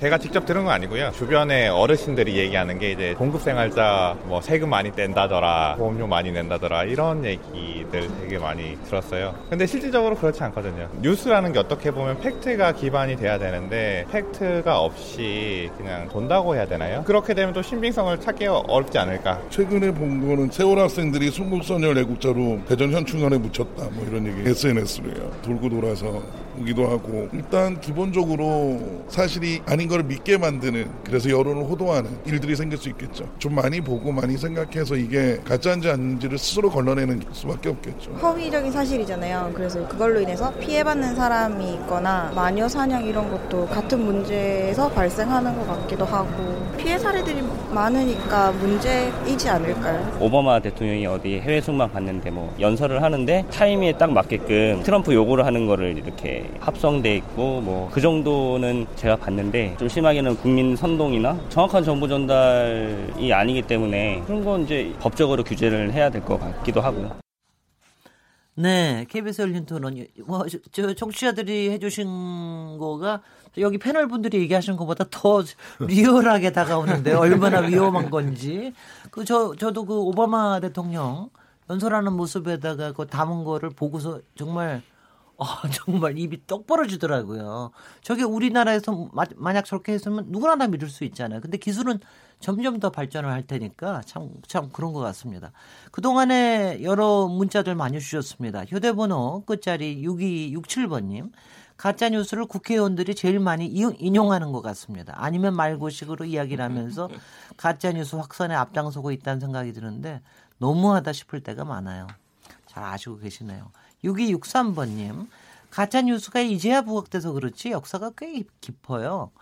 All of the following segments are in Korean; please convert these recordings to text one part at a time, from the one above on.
제가 직접 들은 건 아니고요. 주변에 어르신들이 얘기하는 게 이제 공급 생활자 뭐 세금 많이 낸다더라, 보험료 많이 낸다더라 이런 얘기들 되게 많이 들었어요. 근데 실질적으로 그렇지 않거든요. 뉴스라는 게 어떻게 보면 팩트가 기반이 돼야 되는데 팩트가 없이 그냥 돈다고 해야 되나요? 그렇게 되면 또 신빙성을 찾기 어렵지 않을까. 최근에 본 거는 세월 학생들이 순국선열 애국자로 대전 현충원에 묻혔다 뭐 이런 얘기 SNS로 해요. 돌고 돌아서 오 기도 하고 일단 기본적으로 사실이 아닌 걸 믿게 만드는 그래서 여론을 호도하는 일들이 생길 수 있겠죠. 좀 많이 보고 많이 생각해서 이게 가짜인지 아닌지를 스스로 걸러내는 수밖에 없겠죠. 허위적인 사실이잖아요. 그래서 그걸로 인해서 피해받는 사람이 있거나 마녀 사냥 이런 것도 같은 문제에서 발생하는 것 같기도 하고 피해 사례들이 많으니까 문제이지 않을까요? 오바마 대통령이 어디 해외 순방 갔는데 뭐 연설을 하는데 타이밍에 딱 맞게끔 트럼프 요구를 하는 거를 이렇게 합성돼 있고 뭐 그 정도는 제가 봤는데 좀 심하게는 국민 선동이나 정확한 정보 전달이 아니기 때문에 그런 건 이제 법적으로 규제를 해야 될 것 같기도 하고요. 네, KBS 열린 토론. 뭐, 저, 청취자들이 해주신 거가 여기 패널 분들이 얘기하신 것보다 더 리얼하게 다가오는데 얼마나 위험한 건지. 그, 저, 저도 그 오바마 대통령 연설하는 모습에다가 그 담은 거를 보고서 정말 아, 정말 입이 떡 벌어지더라고요. 저게 우리나라에서 마, 만약 저렇게 했으면 누구나 다 믿을 수 있잖아요. 근데 기술은 점점 더 발전을 할 테니까 참, 참 그런 것 같습니다. 그동안에 여러 문자들 많이 주셨습니다. 휴대번호 끝자리 6267번님. 가짜 뉴스를 국회의원들이 제일 많이 인용하는 것 같습니다. 아니면 말고식으로 이야기를 하면서 가짜 뉴스 확산에 앞장서고 있다는 생각이 드는데 너무하다 싶을 때가 많아요. 잘 아시고 계시네요. 6263번님. 가짜뉴스가 이제야 부각돼서 그렇지 역사가 꽤 깊어요.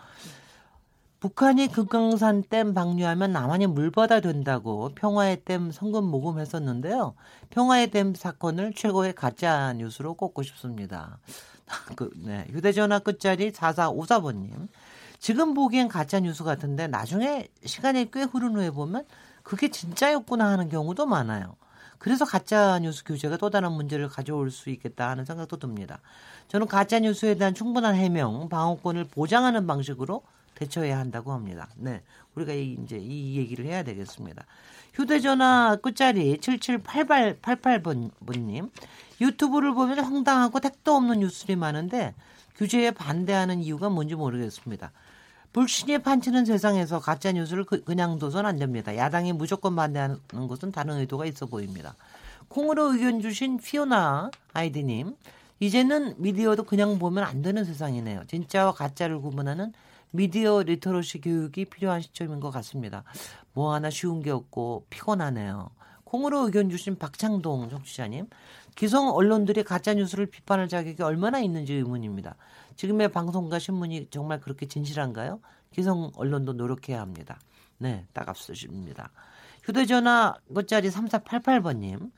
북한이 금강산 댐 방류하면 남한이 물바다 된다고 평화의 댐 성금 모금했었는데요. 평화의 댐 사건을 최고의 가짜 뉴스로 꼽고 싶습니다. 그, 네. 휴대전화 끝자리 4454번님. 지금 보기엔 가짜 뉴스 같은데 나중에 시간이 꽤 흐른 후에 보면 그게 진짜였구나 하는 경우도 많아요. 그래서 가짜 뉴스 규제가 또 다른 문제를 가져올 수 있겠다 하는 생각도 듭니다. 저는 가짜 뉴스에 대한 충분한 해명, 방어권을 보장하는 방식으로 대처해야 한다고 합니다. 네. 우리가 이제 이 얘기를 해야 되겠습니다. 휴대전화 끝자리 7788번님. 유튜브를 보면 황당하고 택도 없는 뉴스들이 많은데 규제에 반대하는 이유가 뭔지 모르겠습니다. 불신이 판치는 세상에서 가짜 뉴스를 그, 냥 둬선 안 됩니다. 야당이 무조건 반대하는 것은 다른 의도가 있어 보입니다. 콩으로 의견 주신 피오나 아이디님, 이제는 미디어도 그냥 보면 안 되는 세상이네요. 진짜와 가짜를 구분하는 미디어 literacy 교육이 필요한 시점인 것 같습니다. 뭐 하나 쉬운 게 없고 피곤하네요. 콩으로 의견 주신 박창동 청취자님, 기성 언론들이 가짜 뉴스를 비판할 자격이 얼마나 있는지 의문입니다. 지금의 방송과 신문이 정말 그렇게 진실한가요? 기성 언론도 노력해야 합니다. 네, 딱 앞서십니다. 휴대전화 끝자리 3488번님.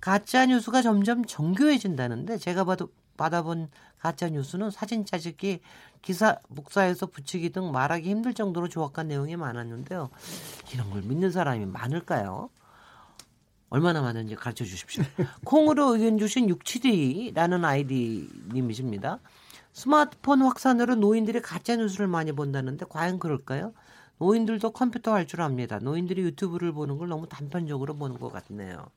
가짜 뉴스가 점점 정교해진다는데 제가 봐도 받아본 가짜 뉴스는 사진 짜집기, 기사 복사해서 붙이기 등 말하기 힘들 정도로 조악한 내용이 많았는데요. 이런 걸 믿는 사람이 많을까요? 얼마나 많은지 가르쳐 주십시오. 콩으로 의견 주신 67이라는 아이디님이십니다. 스마트폰 확산으로 노인들이 가짜 뉴스를 많이 본다는데 과연 그럴까요? 노인들도 컴퓨터 할 줄 압니다. 노인들이 유튜브를 보는 걸 너무 단편적으로 보는 것 같네요.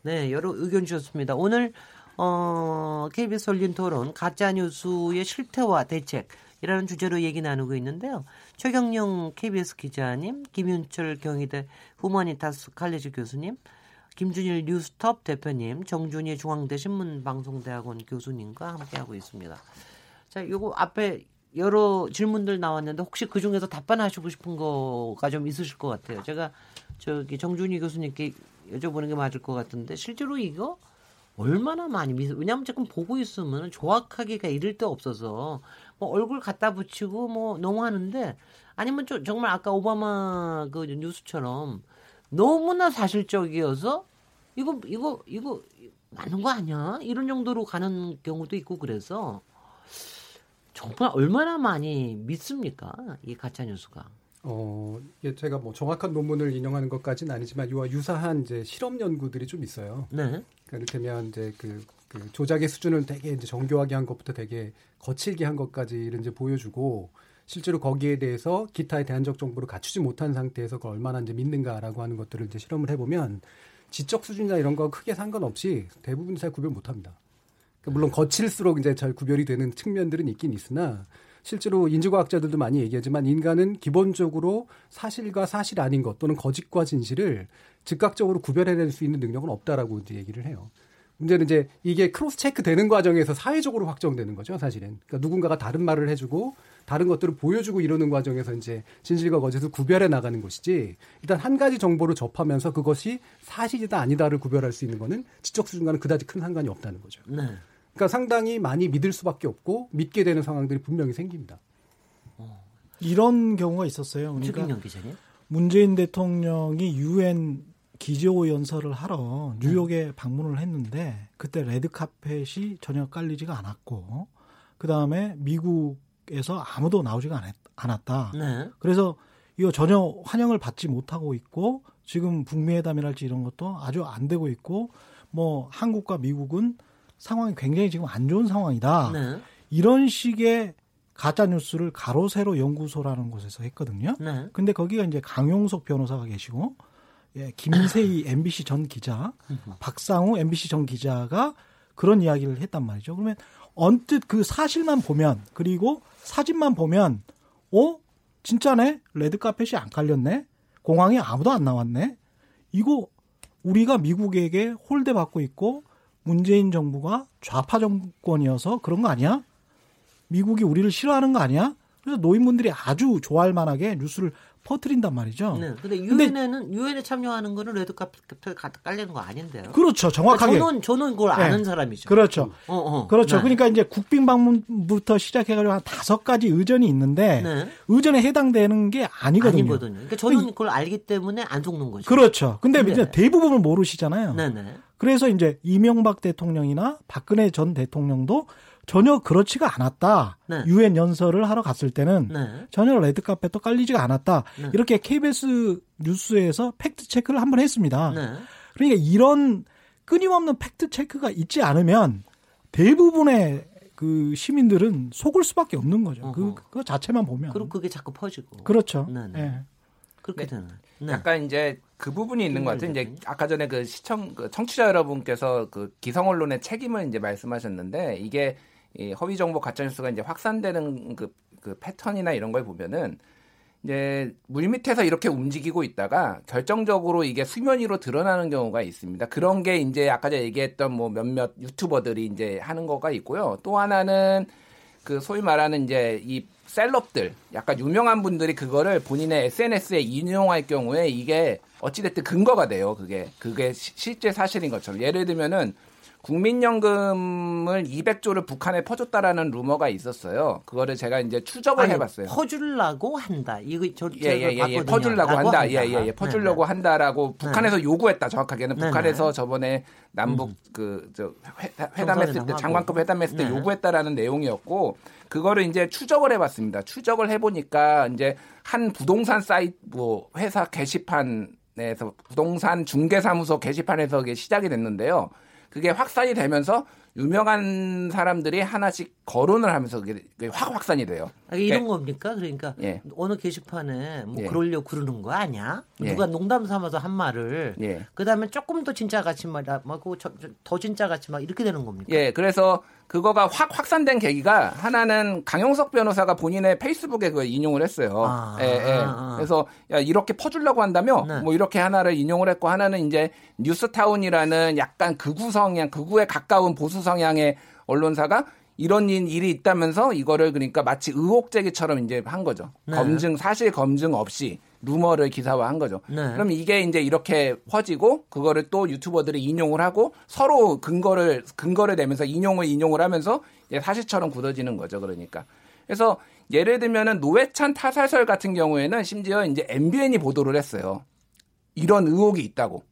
네, 여러 의견 주셨습니다. 오늘 어, KBS 올린 토론 가짜 뉴스의 실태와 대책 이라는 주제로 얘기 나누고 있는데요. 최경영 KBS 기자님, 김윤철 경희대 후머니타스 칼리지 교수님, 김준일 뉴스톱 대표님, 정준희 중앙대 신문방송대학원 교수님과 함께하고 있습니다. 자, 요거 앞에 여러 질문들 나왔는데 혹시 그 중에서 답변하시고 싶은 거가 좀 있으실 것 같아요. 제가 저기 정준희 교수님께 여쭤보는 게 맞을 것 같은데 실제로 이거 얼마나 많이 미스 왜냐하면 조금 보고 있으면 정확하게가 이를 데 없어서 뭐 얼굴 갖다 붙이고 뭐 너무 하는데 아니면 좀 정말 아까 오바마 그 뉴스처럼 너무나 사실적이어서 이거 이거 이거 맞는 거 아니야 이런 정도로 가는 경우도 있고 그래서 정말 얼마나 많이 믿습니까 이 가짜 뉴스가 어, 이게 제가 뭐 정확한 논문을 인용하는 것까지는 아니지만 이와 유사한 이제 실험 연구들이 좀 있어요. 네. 그러니까 이를테면 이제 그, 그 조작의 수준을 되게 이제 정교하게 한 것부터 되게 거칠게 한 것까지를 이제 보여주고 실제로 거기에 대해서 기타의 대안적 정보를 갖추지 못한 상태에서 그걸 얼마나 이제 믿는가라고 하는 것들을 이제 실험을 해보면 지적 수준이나 이런 거 크게 상관없이 대부분 잘 구별 못합니다. 그러니까 물론 거칠수록 이제 잘 구별이 되는 측면들은 있긴 있으나 실제로 인지과학자들도 많이 얘기하지만 인간은 기본적으로 사실과 사실 아닌 것 또는 거짓과 진실을 즉각적으로 구별해낼 수 있는 능력은 없다라고 이제 얘기를 해요. 문제는 이제 이게 크로스 체크 되는 과정에서 사회적으로 확정되는 거죠, 사실은. 그러니까 누군가가 다른 말을 해주고 다른 것들을 보여주고 이러는 과정에서 이제 진실과 거짓을 구별해 나가는 것이지 일단 한 가지 정보를 접하면서 그것이 사실이다 아니다를 구별할 수 있는 거는 지적 수준과는 그다지 큰 상관이 없다는 거죠. 네. 그러니까 상당히 많이 믿을 수밖에 없고 믿게 되는 상황들이 분명히 생깁니다. 이런 경우가 있었어요. 그러니까. 문재인 대통령이 유엔 기조 연설을 하러 뉴욕에 방문을 했는데 그때 레드 카펫이 전혀 깔리지가 않았고 그 다음에 미국에서 아무도 나오지가 않았, 않았 다. 네. 그래서 이거 전혀 환영을 받지 못하고 있고 지금 북미 회담이랄지 이런 것도 아주 안 되고 있고 뭐 한국과 미국은 상황이 굉장히 지금 안 좋은 상황이다. 네. 이런 식의 가짜 뉴스를 가로 세로 연구소라는 곳에서 했거든요. 네. 근데 거기가 이제 강용석 변호사가 계시고 예, 김세희 MBC 전 기자, 박상우 MBC 전 기자가 그런 이야기를 했단 말이죠. 그러면 언뜻 그 사실만 보면 그리고 사진만 보면 어 진짜네 레드 카펫이 안 깔렸네 공항에 아무도 안 나왔네 이거 우리가 미국에게 홀대 받고 있고 문재인 정부가 좌파 정권이어서 그런 거 아니야? 미국이 우리를 싫어하는 거 아니야? 그래서 노인분들이 아주 좋아할 만하게 뉴스를 퍼뜨린단 말이죠. 네. 근데 근데- 유엔에는 유엔에 참여하는 거는 레드 카펫 깔리는 거 아닌데요. 그렇죠. 정확하게. 저는 저는 그걸 네. 아는 사람이죠. 그렇죠. 어, 어. 그렇죠. 네. 그러니까 이제 국빈 방문부터 시작해 가지고 한 다섯 가지 의전이 있는데 네. 의전에 해당되는 게 아니거든요. 아니거든요. 그러니까 저는 그걸 알기 때문에 안 속는 거죠. 그렇죠. 근데 네. 이제 대부분을 모르시잖아요. 네 네. 그래서 이제 이명박 대통령이나 박근혜 전 대통령도 전혀 그렇지가 않았다. 네. 유엔 연설을 하러 갔을 때는 네. 전혀 레드카펫도 깔리지가 않았다. 네. 이렇게 KBS 뉴스에서 팩트 체크를 한번 했습니다. 네. 그러니까 이런 끊임없는 팩트 체크가 있지 않으면 대부분의 그 시민들은 속을 수밖에 없는 거죠. 그, 어허. 그 자체만 보면. 그리고 그게 자꾸 퍼지고. 그렇죠. 네네. 예. 그렇게 네. 되는. 네. 약간 이제 그 부분이 있는 것 같아요. 이제 기자님. 아까 전에 그 시청 그 청취자 여러분께서 그 기성 언론의 책임을 이제 말씀하셨는데 이게 이 허위 정보 가짜 뉴스가 이제 확산되는 그, 그 패턴이나 이런 걸 보면은 이제 물 밑에서 이렇게 움직이고 있다가 결정적으로 이게 수면 위로 드러나는 경우가 있습니다. 그런 게 이제 아까 제가 얘기했던 뭐 몇몇 유튜버들이 이제 하는 거가 있고요. 또 하나는 그 소위 말하는 이제 이 셀럽들 약간 유명한 분들이 그거를 본인의 SNS에 인용할 경우에 이게 어찌됐든 근거가 돼요. 그게 그게 시- 실제 사실인 것처럼 예를 들면은 국민연금을 200조를 북한에 퍼줬다라는 루머가 있었어요. 그거를 제가 이제 추적을 아니, 해봤어요. 퍼주려고 한다. 이거 저 예, 예, 예, 예. 퍼주려고 한다. 예, 예, 예. 퍼주려고 한다라고 북한에서 요구했다. 정확하게는 네, 북한에서 네. 저번에 남북 그, 저, 회담했을 때. 장관급 회담했을 때 네. 요구했다라는 내용이었고, 그거를 이제 추적을 해봤습니다. 추적을 해보니까 이제 한 부동산 사이트, 뭐, 회사 게시판 에서, 부동산 중개사무소 게시판에서 이게 시작이 됐는데요. 그게 확산이 되면서 유명한 사람들이 하나씩 거론을 하면서 그게 확 확산이 돼요. 아, 이런 겁니까? 그러니까 예. 어느 게시판에 뭐 예. 그러려고 그러는 거 아니야? 예. 누가 농담 삼아서 한 말을 예. 그다음에 조금 더 진짜 같이 말하고 더 진짜 같이 막 이렇게 되는 겁니까? 예, 그래서 그거가 확 확산된 계기가 하나는 강용석 변호사가 본인의 페이스북에 그걸 인용을 했어요. 아, 예, 예. 아, 아. 그래서 야 이렇게 퍼주려고 한다며 네. 뭐 이렇게 하나를 인용을 했고 하나는 이제 뉴스타운이라는 약간 극우 성향, 극우에 가까운 보수 성향의 언론사가 이런 일이 있다면서 이거를 그러니까 마치 의혹 제기처럼 이제 한 거죠. 네. 검증 사실 검증 없이 루머를 기사화한 거죠. 네. 그럼 이게 이제 이렇게 퍼지고 그거를 또 유튜버들이 인용을 하고 서로 근거를 근거를 내면서 인용을 인용을 하면서 사실처럼 굳어지는 거죠. 그러니까 그래서 예를 들면은 노회찬 타살설 같은 경우에는 심지어 이제 MBN이 보도를 했어요. 이런 의혹이 있다고.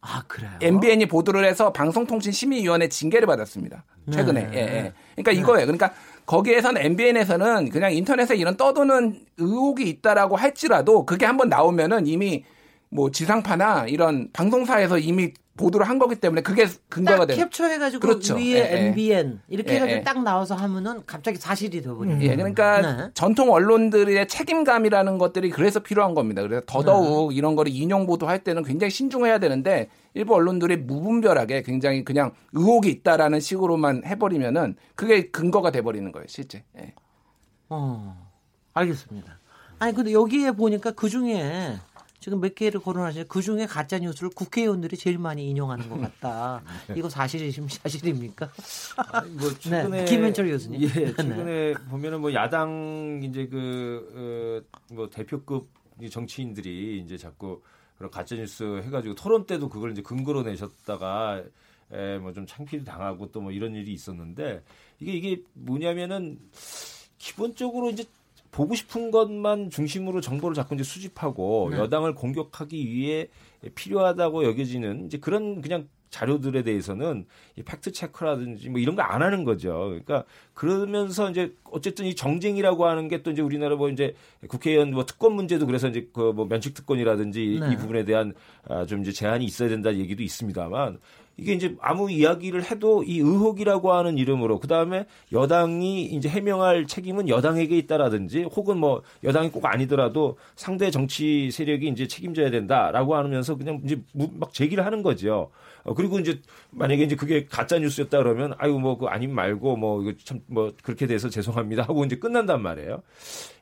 아 그래요. MBN이 보도를 해서 방송통신심의위원회 징계를 받았습니다. 최근에. 네. 예, 예. 그러니까 이거예요. 그러니까 거기에서는 MBN에서는 그냥 인터넷에 이런 떠도는 의혹이 있다라고 할지라도 그게 한번 나오면은 이미 뭐 지상파나 이런 방송사에서 이미 보도를 한 거기 때문에 그게 근거가 딱 되는. 캡처해가지고 그렇죠. 위에 예, 예. MBN 이렇게 예, 해가지고 예. 딱 나와서 하면은 갑자기 사실이 돼버리는 예, 그러니까 네. 전통 언론들의 책임감이라는 것들이 그래서 필요한 겁니다. 그래서 더더욱 네. 이런 거를 인용 보도할 때는 굉장히 신중해야 되는데 일부 언론들이 무분별하게 굉장히 그냥 의혹이 있다라는 식으로만 해버리면은 그게 근거가 돼버리는 거예요, 실제. 예. 어, 알겠습니다. 아니 근데 여기에 보니까 그 중에 지금 몇 개를 거론하시는데 그 중에 가짜 뉴스를 국회의원들이 제일 많이 인용하는 것 같다. 이거 사실이심 사실입니까? 뭐 최근에 네, 김현철 교수님. 예, 네. 최근에 보면은 뭐 야당 이제 그뭐 대표급 이 정치인들이 이제 자꾸 그런 가짜 뉴스 해가지고 토론 때도 그걸 이제 근거로 내셨다가 뭐좀 창피를 당하고 또 뭐 이런 일이 있었는데 이게 이게 뭐냐면은 기본적으로 이제 보고 싶은 것만 중심으로 정보를 자꾸 이제 수집하고 네. 여당을 공격하기 위해 필요하다고 여겨지는 이제 그런 그냥 자료들에 대해서는 이 팩트 체크라든지 뭐 이런 거 안 하는 거죠. 그러니까 그러면서 이제 어쨌든 이 정쟁이라고 하는 게 또 이제 우리나라 뭐 이제 국회의원 뭐 특권 문제도 그래서 이제 그 뭐 면책 특권이라든지 네. 이 부분에 대한 아, 좀 이제 제한이 있어야 된다 얘기도 있습니다만 이게 이제 아무 이야기를 해도 이 의혹이라고 하는 이름으로 그 다음에 여당이 이제 해명할 책임은 여당에게 있다라든지 혹은 뭐 여당이 꼭 아니더라도 상대 정치 세력이 이제 책임져야 된다라고 하면서 그냥 이제 무- 막 제기를 하는 거죠. 어, 그리고 이제 만약에 이제 그게 가짜 뉴스였다 그러면 아유 뭐 그 아님 말고 뭐 이거 참 뭐 그렇게 돼서 죄송합니다 하고 이제 끝난단 말이에요.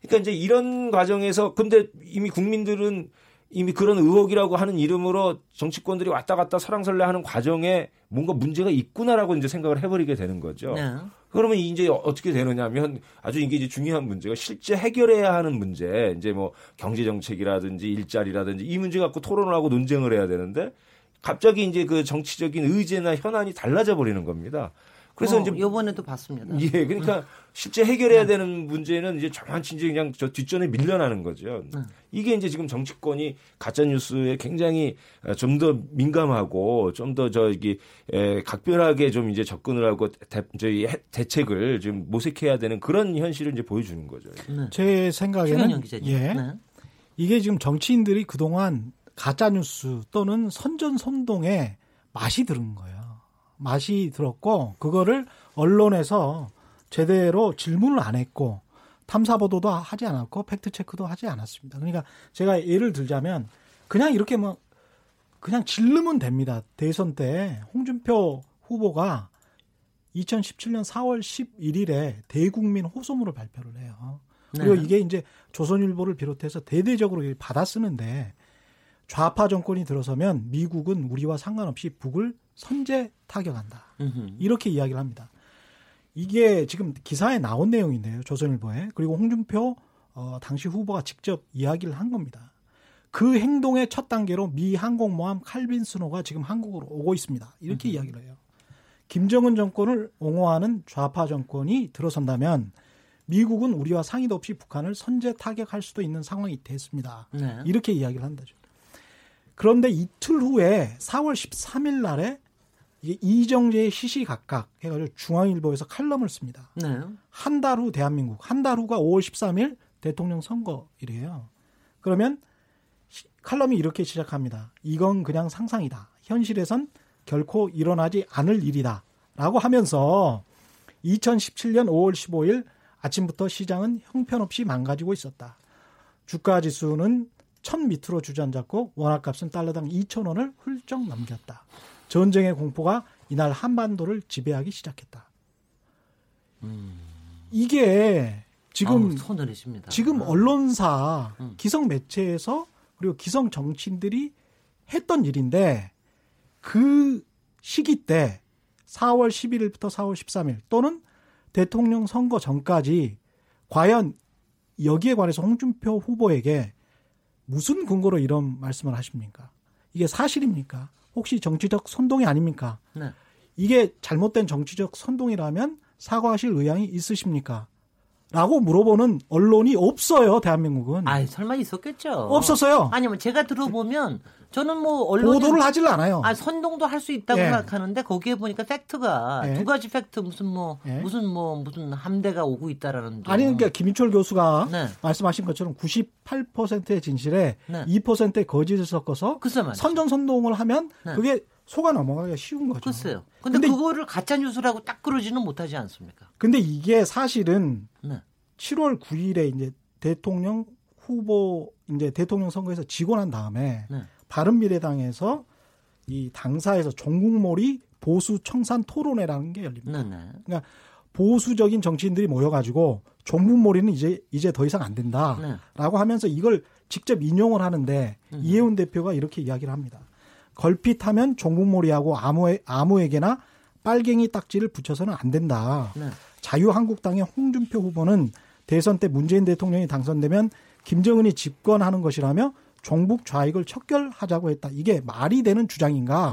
그러니까 이제 이런 과정에서 근데 이미 국민들은 이미 그런 의혹이라고 하는 이름으로 정치권들이 왔다 갔다 설랑설레 하는 과정에 뭔가 문제가 있구나라고 이제 생각을 해버리게 되는 거죠. 네. 그러면 이제 어떻게 되느냐면 아주 이게 이제 중요한 문제가 실제 해결해야 하는 문제, 이제 뭐 경제 정책이라든지 일자리라든지 이 문제 갖고 토론을 하고 논쟁을 해야 되는데 갑자기 이제 그 정치적인 의제나 현안이 달라져 버리는 겁니다. 그래서 어, 이제 이번에도 봤습니다. 예, 그러니까 실제 해결해야 되는 문제는 이제 저만치 이제 그냥 저 뒷전에 밀려나는 거죠. 이게 이제 지금 정치권이 가짜 뉴스에 굉장히 어, 좀더 민감하고 좀 더 저기 에, 각별하게 좀 이제 접근을 하고 대, 저희 해- 대책을 좀 모색해야 되는 그런 현실을 이제 보여주는 거죠. 네. 제 생각에는. 예, 네. 이게 지금 정치인들이 그동안 가짜 뉴스 또는 선전 선동에 맛이 들은 거예요. 맛이 들었고 그거를 언론에서 제대로 질문을 안 했고 탐사 보도도 하지 않았고 팩트 체크도 하지 않았습니다. 그러니까 제가 예를 들자면 그냥 이렇게 뭐 그냥 질르면 됩니다. 대선 때 홍준표 후보가 2017년 4월 11일에 대국민 호소문을 발표를 해요. 그리고 네. 이게 이제 조선일보를 비롯해서 대대적으로 받아 쓰는데 좌파 정권이 들어서면 미국은 우리와 상관없이 북을 선제 타격한다. 음흠. 이렇게 이야기를 합니다. 이게 지금 기사에 나온 내용인데요. 조선일보에. 그리고 홍준표 어, 당시 후보가 직접 이야기를 한 겁니다. 그 행동의 첫 단계로 미 항공모함 칼빈 스노가 지금 한국으로 오고 있습니다. 이렇게 이야기를 해요. 김정은 정권을 옹호하는 좌파 정권이 들어선다면 미국은 우리와 상의도 없이 북한을 선제 타격할 수도 있는 상황이 됐습니다. 네. 이렇게 이야기를 한다죠. 그런데 이틀 후에 4월 13일 날에 이게 이정재의 시시각각 해가지고 중앙일보에서 칼럼을 씁니다. 네. 한달 후 대한민국, 한 달 후가 5월 13일 대통령 선거일이에요. 그러면 시- 칼럼이 이렇게 시작합니다. 이건 그냥 상상이다. 현실에선 결코 일어나지 않을 일이다. 라고 하면서 2017년 5월 15일 아침부터 시장은 형편없이 망가지고 있었다. 주가 지수는 천 밑으로 주저앉았고 원화값은 달러당 2천 원을 훌쩍 넘겼다. 전쟁의 공포가 이날 한반도를 지배하기 시작했다. 이게 지금 아우. 지금 아. 언론사 음. 기성 매체에서 그리고 기성 정치인들이 했던 일인데 그 시기 때 4월 11일부터 4월 13일 또는 대통령 선거 전까지 과연 여기에 관해서 홍준표 후보에게 무슨 근거로 이런 말씀을 하십니까? 이게 사실입니까? 혹시 정치적 선동이 아닙니까? 네. 이게 잘못된 정치적 선동이라면 사과하실 의향이 있으십니까? 라고 물어보는 언론이 없어요, 대한민국은. 아, 설마 있었겠죠. 없었어요. 아니면 제가 들어보면 저는 뭐 언론 보도를 하질 않아요. 아, 선동도 할 수 있다고 예. 생각하는데 거기에 보니까 팩트가 예. 두 가지 팩트 무슨 뭐 예. 무슨 뭐 무슨 함대가 오고 있다라는 둥. 아니 그러니까 김인철 교수가 네. 말씀하신 것처럼 98%의 진실에 네. 2%의 거짓을 섞어서 글쎄 말이죠. 선전 선동을 하면 네. 그게 속아 넘어가기가 쉬운 거죠. 글쎄요. 근데, 근데- 그거를 가짜 뉴스라고 딱 그러지는 못하지 않습니까? 근데 이게 사실은 네. 7월 9일에 이제 대통령 후보 이제 대통령 선거에서 지고 난 다음에 네. 바른미래당에서 이 당사에서 종국몰이 보수 청산 토론회라는 게 열립니다. 네, 네. 그러니까 보수적인 정치인들이 모여가지고 종북몰이는 이제 이제 더 이상 안 된다라고 네. 하면서 이걸 직접 인용을 하는데 음. 이해운 대표가 이렇게 이야기를 합니다. 걸핏하면 종북몰이하고 아무 아무에게나 빨갱이 딱지를 붙여서는 안 된다. 네. 자유한국당의 홍준표 후보는 대선 때 문재인 대통령이 당선되면 김정은이 집권하는 것이라며 종북 좌익을 척결하자고 했다. 이게 말이 되는 주장인가?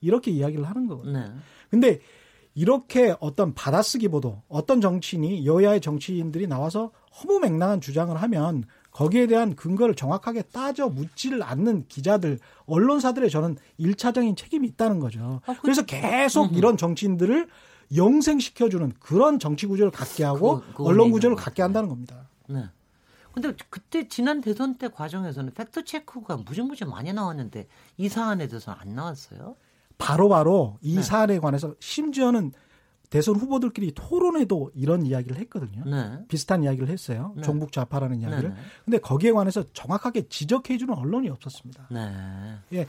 이렇게 이야기를 하는 거거든요. 네. 근데 이렇게 어떤 받아쓰기 보도, 어떤 정치인이 여야의 정치인들이 나와서 허무맹랑한 주장을 하면 거기에 대한 근거를 정확하게 따져 묻지를 않는 기자들, 언론사들의 저는 일차적인 책임이 있다는 거죠. 아, 그- 그래서 계속 이런 정치인들을 영생시켜주는 그런 정치 구조를 갖게 하고 그거- 그거 언론 구조를 것 갖게 한다는 겁니다. 네. 근데 그때 지난 대선 때 과정에서는 팩트 체크가 무지무지 많이 나왔는데 이 사안에 대해서는 안 나왔어요. 바로 바로 이 네. 사안에 관해서 심지어는 대선 후보들끼리 토론에도 이런 이야기를 했거든요. 네. 비슷한 이야기를 했어요. 네. 종북 좌파라는 이야기를. 네, 네. 근데 거기에 관해서 정확하게 지적해 주는 언론이 없었습니다. 네. 예.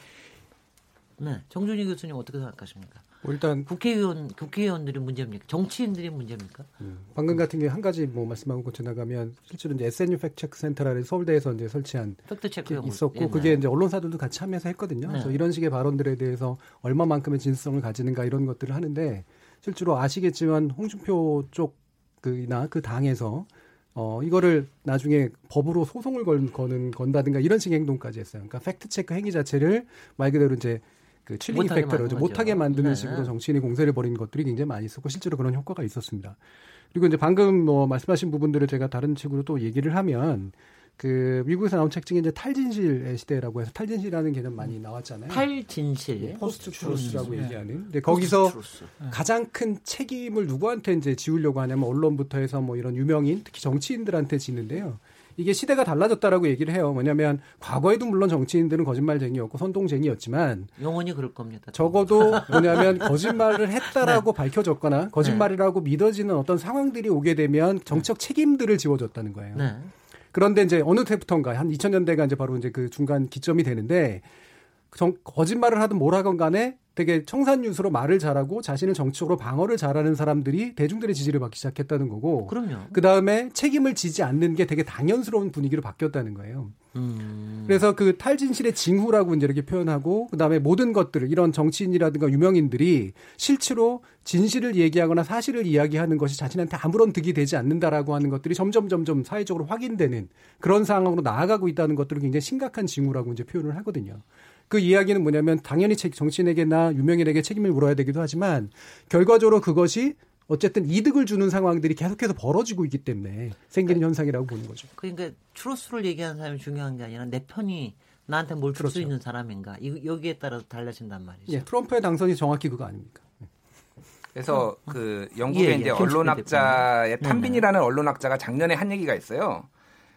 네. 정준희 교수님 어떻게 생각하십니까? 뭐 일단 국회의원 국회의원들이 문제입니까? 정치인들이 문제입니까? 방금 같은 경우 한 가지 뭐 말씀하고 고 지나가면 실제로 이제 SNU 팩체크 센터라는 서울대에서 이제 설치한 팩트 체크 게 있었고 그게 이제 언론사들도 같이 참여해서 했거든요. 네. 그래서 이런 식의 발언들에 대해서 얼마만큼의 진실성을 가지는가 이런 것들을 하는데 실제로 아시겠지만 홍준표 쪽이나 그 당에서 어 이거를 나중에 법으로 소송을 건, 거는 건다든가 이런 식의 행동까지 했어요. 그러니까 팩트 체크 행위 자체를 말 그대로 이제 그 chilling effect로 만든 못하게. 만드는 네. 식으로 정치인이 공세를 벌인 것들이 굉장히 많이 있었고 실제로 그런 효과가 있었습니다. 그리고 이제 방금 뭐 말씀하신 부분들을 제가 다른 식으로 또 얘기를 하면 그 미국에서 나온 책 중에 이제 탈진실의 시대라고 해서 탈진실이라는 개념 많이 나왔잖아요. 탈진실. post truth라고 예. 얘기하는. 근데 거기서 truth. 가장 큰 책임을 누구한테 이제 지우려고 하냐면 언론부터 해서 뭐 이런 유명인 특히 정치인들한테 지는데요. 이게 시대가 달라졌다라고 얘기를 해요. 뭐냐면 과거에도 물론 정치인들은 거짓말쟁이였고 선동쟁이였지만 영원히 그럴 겁니다. 적어도 뭐냐면 거짓말을 네. 했다라고 밝혀졌거나 거짓말이라고 믿어지는 어떤 상황들이 오게 되면 정치적 책임들을 지워줬다는 거예요. 네. 그런데 이제 어느 때부터인가 한 2000년대가 이제 바로 이제 그 중간 기점이 되는데 정, 거짓말을 하든 뭘 하건 간에 되게 청산유수로 말을 잘하고 자신을 정치적으로 방어를 잘하는 사람들이 대중들의 지지를 받기 시작했다는 거고 그럼요. 그 다음에 책임을 지지 않는 게 되게 당연스러운 분위기로 바뀌었다는 거예요. 음. 그래서 그 탈진실의 징후라고 이제 이렇게 표현하고 그다음에 모든 것들을 이런 정치인이라든가 유명인들이 실제로 진실을 얘기하거나 사실을 이야기하는 것이 자신한테 아무런 득이 되지 않는다라고 하는 것들이 점점 점점 사회적으로 확인되는 그런 상황으로 나아가고 있다는 것들을 굉장히 심각한 징후라고 이제 표현을 하거든요. 그 이야기는 뭐냐면 당연히 책- 정치인에게나 유명인에게 책임을 물어야 되기도 하지만 결과적으로 그것이 어쨌든 이득을 주는 상황들이 계속해서 벌어지고 있기 때문에 생기는 현상이라고 보는 거죠. 그러니까 추로스를 얘기하는 사람이 중요한 게 아니라 내 편이 나한테 뭘 줄수 그렇죠. 있는 사람인가 이, 여기에 따라서 달라진단 말이죠. 예, 트럼프의 당선이 정확히 그거 아닙니까? 그래서 그 영국의 예, 예. 이제 언론학자의 대표님. 탄빈이라는 언론학자가 작년에 한 얘기가 있어요.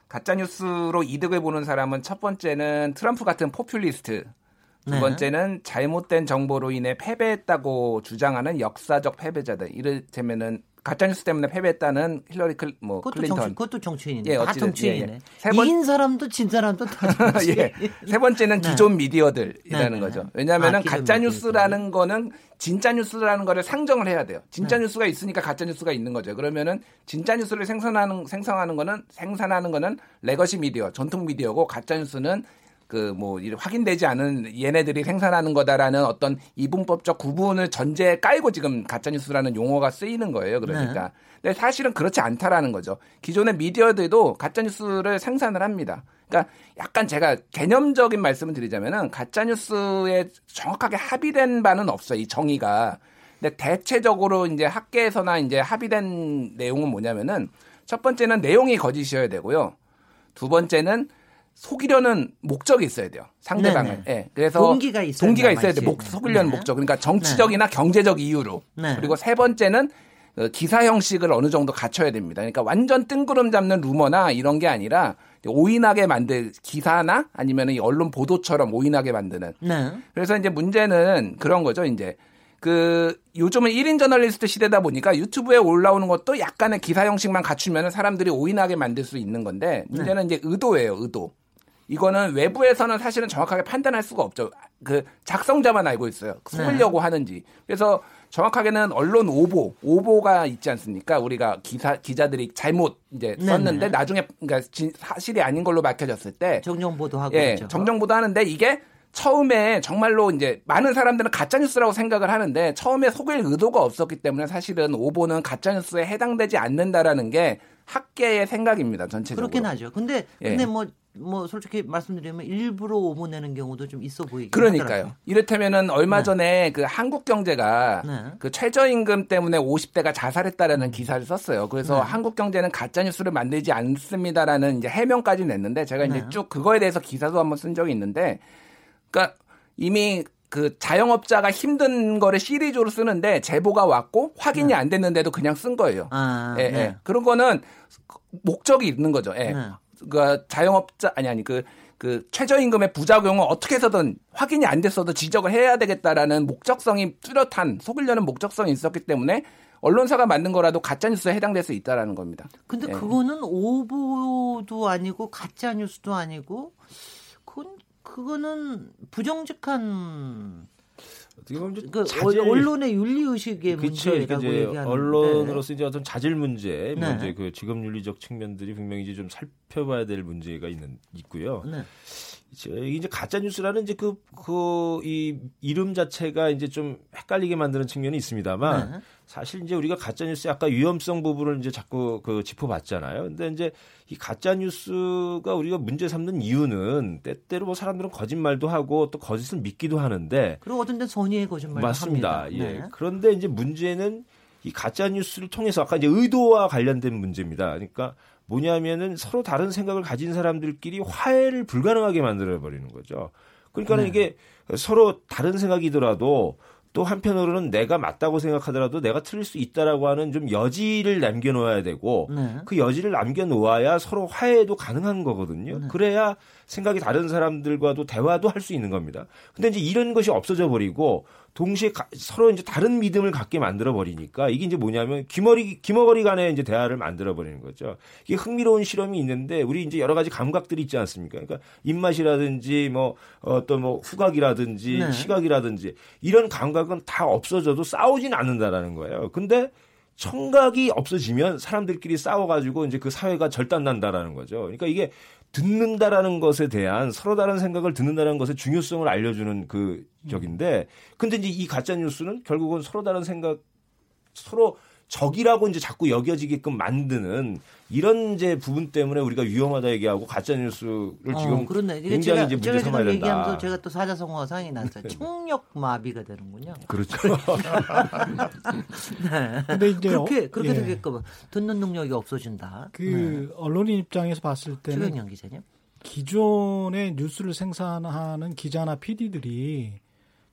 가짜 뉴스로 이득을 보는 사람은 첫 번째는 트럼프 같은 포퓰리스트, 두 네. 번째는 잘못된 정보로 인해 패배했다고 주장하는 역사적 패배자들. 이를테면은 가짜 뉴스 때문에 패배했다는 힐러리 클, 뭐 그것도 클린턴. 정치, 그것도 정치인이네. 예, 다 정치인이네. 예, 예. 세 번- 이긴 사람도 진 사람도 다 정치인. 예. 세 번째는 네. 기존 미디어들이라는 네, 네. 거죠. 왜냐하면 아, 기존 가짜 미디어들. 뉴스라는 거는 진짜 뉴스라는 거를 상정을 해야 돼요. 진짜 네. 뉴스가 있으니까 가짜 뉴스가 있는 거죠. 그러면은 진짜 뉴스를 생산하는 생성하는 거는 생산하는 거는 legacy media, 전통 미디어고 가짜 뉴스는 그뭐 확인되지 않은 얘네들이 생산하는 거다라는 어떤 이분법적 구분을 전제에 깔고 지금 가짜 뉴스라는 용어가 쓰이는 거예요. 그러니까. 근데 사실은 그렇지 않다라는 거죠. 기존의 미디어들도 가짜 뉴스를 생산을 합니다. 그러니까 약간 제가 개념적인 말씀을 드리자면은 가짜 뉴스에 정확하게 합의된 바는 없어요. 이 정의가. 근데 대체적으로 이제 학계에서나 이제 합의된 내용은 뭐냐면은 첫 번째는 내용이 거짓이어야 되고요. 두 번째는 속이려는 목적이 있어야 돼요. 상대방을. 예. 네. 그래서 동기가 있어야, 동기가 있어야 돼. 목, 속이려는 네. 목적. 그러니까 정치적이나 네. 경제적 이유로. 네. 그리고 세 번째는 어, 기사 형식을 어느 정도 갖춰야 됩니다. 그러니까 완전 뜬구름 잡는 루머나 이런 게 아니라 오인하게 만들 기사나 아니면 이 언론 보도처럼 오인하게 만드는. 네. 그래서 이제 문제는 그런 거죠. 이제 그 요즘은 1인 저널리스트 시대다 보니까 유튜브에 올라오는 것도 약간의 기사 형식만 갖추면 사람들이 오인하게 만들 수 있는 건데 문제는 네. 이제 의도예요. 의도. 이거는 외부에서는 사실은 정확하게 판단할 수가 없죠. 그 작성자만 알고 있어요. 숨으려고 네. 하는지. 그래서 정확하게는 언론 오보, 오보가 있지 않습니까? 우리가 기사 기자들이 잘못 이제 네, 썼는데 네네. 나중에 그러니까 사실이 아닌 걸로 밝혀졌을 때 정정 보도하고 예, 그렇죠. 정정 보도하는데 이게 처음에 정말로 이제 많은 사람들은 가짜 뉴스라고 생각을 하는데 처음에 속일 의도가 없었기 때문에 사실은 오보는 가짜 뉴스에 해당되지 않는다라는 게 학계의 생각입니다. 전체적으로. 그렇긴 하죠. 근데 근데 예. 뭐 뭐 솔직히 말씀드리면 일부러 오보내는 경우도 좀 있어 보이긴 그러니까요. 하더라고요. 이를테면은 얼마 네. 전에 그 한국경제가 네. 그 최저임금 때문에 50대가 자살했다라는 음. 기사를 썼어요. 그래서 네. 한국경제는 가짜 뉴스를 만들지 않습니다라는 이제 해명까지 냈는데 제가 이제 네. 쭉 그거에 대해서 기사도 한번 쓴 적이 있는데, 그러니까 이미 그 자영업자가 힘든 거를 시리즈로 쓰는데 제보가 왔고 확인이 네. 안 됐는데도 그냥 쓴 거예요. 아, 예, 네. 예. 그런 거는 목적이 있는 거죠. 예. 네. 그 자영업자 아니 아니 그, 그 최저임금의 부작용을 어떻게 해서든 확인이 안 됐어도 지적을 해야 되겠다라는 목적성이 뚜렷한 속이려는 목적성이 있었기 때문에 언론사가 만든 거라도 가짜 뉴스에 해당될 수 있다라는 겁니다. 근데 예. 그거는 오보도 아니고 가짜 뉴스도 아니고 그건 그거는 부정직한 어떻게 보면 그 자질, 언론의 윤리 의식의 문제라고 이제 얘기하는데 언론으로서 이제 어떤 자질 문제, 네. 문제 그 직업 윤리적 측면들이 분명히 이제 좀 살펴봐야 될 문제가 있는 있고요. 네. 이제 가짜 뉴스라는 이제 그 그 이 이름 자체가 이제 좀 헷갈리게 만드는 측면이 있습니다만 네. 사실 이제 우리가 가짜 뉴스 아까 위험성 부분을 이제 자꾸 그 짚어봤잖아요. 근데 이제 이 가짜 뉴스가 우리가 문제 삼는 이유는 때때로 뭐 사람들은 거짓말도 하고 또 거짓을 믿기도 하는데 그리고 어떤 데 선의의 거짓말 맞습니다. 합니다. 예. 네. 그런데 이제 문제는 이 가짜 뉴스를 통해서 아까 이제 의도와 관련된 문제입니다. 그러니까 뭐냐면은 서로 다른 생각을 가진 사람들끼리 화해를 불가능하게 만들어 버리는 거죠. 그러니까는 네. 이게 서로 다른 생각이더라도 또 한편으로는 내가 맞다고 생각하더라도 내가 틀릴 수 있다라고 하는 좀 여지를 남겨놓아야 되고 네. 그 여지를 남겨놓아야 서로 화해도 가능한 거거든요. 네. 그래야 생각이 다른 사람들과도 대화도 할 수 있는 겁니다. 근데 이제 이런 것이 없어져 버리고 동시에 가, 서로 이제 다른 믿음을 갖게 만들어 버리니까 이게 이제 뭐냐면 귀머리 귀머거리 간에 이제 대화를 만들어 버리는 거죠. 이게 흥미로운 실험이 있는데 우리 이제 여러 가지 감각들이 있지 않습니까? 그러니까 입맛이라든지 뭐 어떤 뭐 후각이라든지 네. 시각이라든지 이런 감각은 다 없어져도 싸우진 않는다라는 거예요. 근데 청각이 없어지면 사람들끼리 싸워가지고 이제 그 사회가 절단난다라는 거죠. 그러니까 이게 듣는다라는 것에 대한 서로 다른 생각을 듣는다는 것의 중요성을 알려주는 그 적인데 근데 이제 이 가짜 뉴스는 결국은 서로 다른 생각 서로 적이라고 이제 자꾸 여겨지게끔 만드는 이런 이제 부분 때문에 우리가 위험하다 얘기하고 가짜 뉴스를 어, 지금 어, 그렇네. 굉장히 제가, 이제 문제 삼아야 된다. 얘기하면서 제가 또 사자성어가 상이 났어요. 청력 마비가 되는군요. 그렇죠. 네. 근데 이제 그렇게 그렇게 예. 되게끔 듣는 능력이 없어진다. 그 네. 언론인 입장에서 봤을 때는 기자님 기존의 뉴스를 생산하는 기자나 PD들이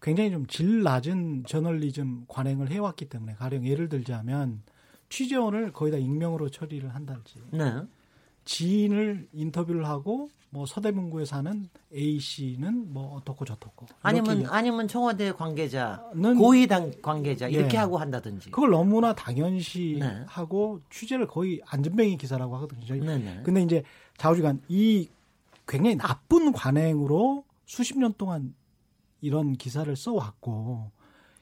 굉장히 좀 질 낮은 저널리즘 관행을 해왔기 때문에 가령 예를 들자면 취재원을 거의 다 익명으로 처리를 한달지. 네. 지인을 인터뷰를 하고 뭐 서대문구에 사는 A 씨는 뭐 어떻고 저떻고 아니면 아니면 청와대 관계자는 고위 당 관계자 이렇게 예. 하고 한다든지 그걸 너무나 당연시 네. 하고 취재를 거의 안전뱅이 기사라고 하거든요. 네, 네. 근데 이제 좌우지간 이 굉장히 나쁜 관행으로 수십 년 동안 이런 기사를 써왔고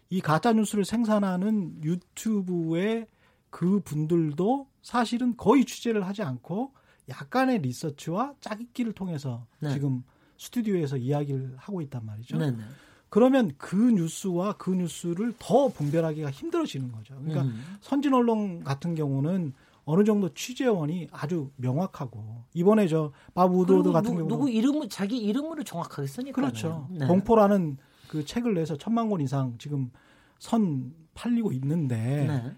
이 가짜 뉴스를 생산하는 유튜브의 그 분들도 사실은 거의 취재를 하지 않고 약간의 리서치와 짜깁기를 통해서 네. 지금 스튜디오에서 이야기를 하고 있단 말이죠. 네 네. 그러면 그 뉴스와 그 뉴스를 더 분별하기가 힘들어지는 거죠. 그러니까 음. 선진 언론 같은 경우는 어느 정도 취재원이 아주 명확하고 이번에 저 밥 우드워드 그리고 같은 누, 경우는 누구 이름을 자기 이름으로 정확하게 쓰니까 그렇죠. 네. 공포라는 그 책을 내서 천만 권 이상 지금 선 팔리고 있는데 네.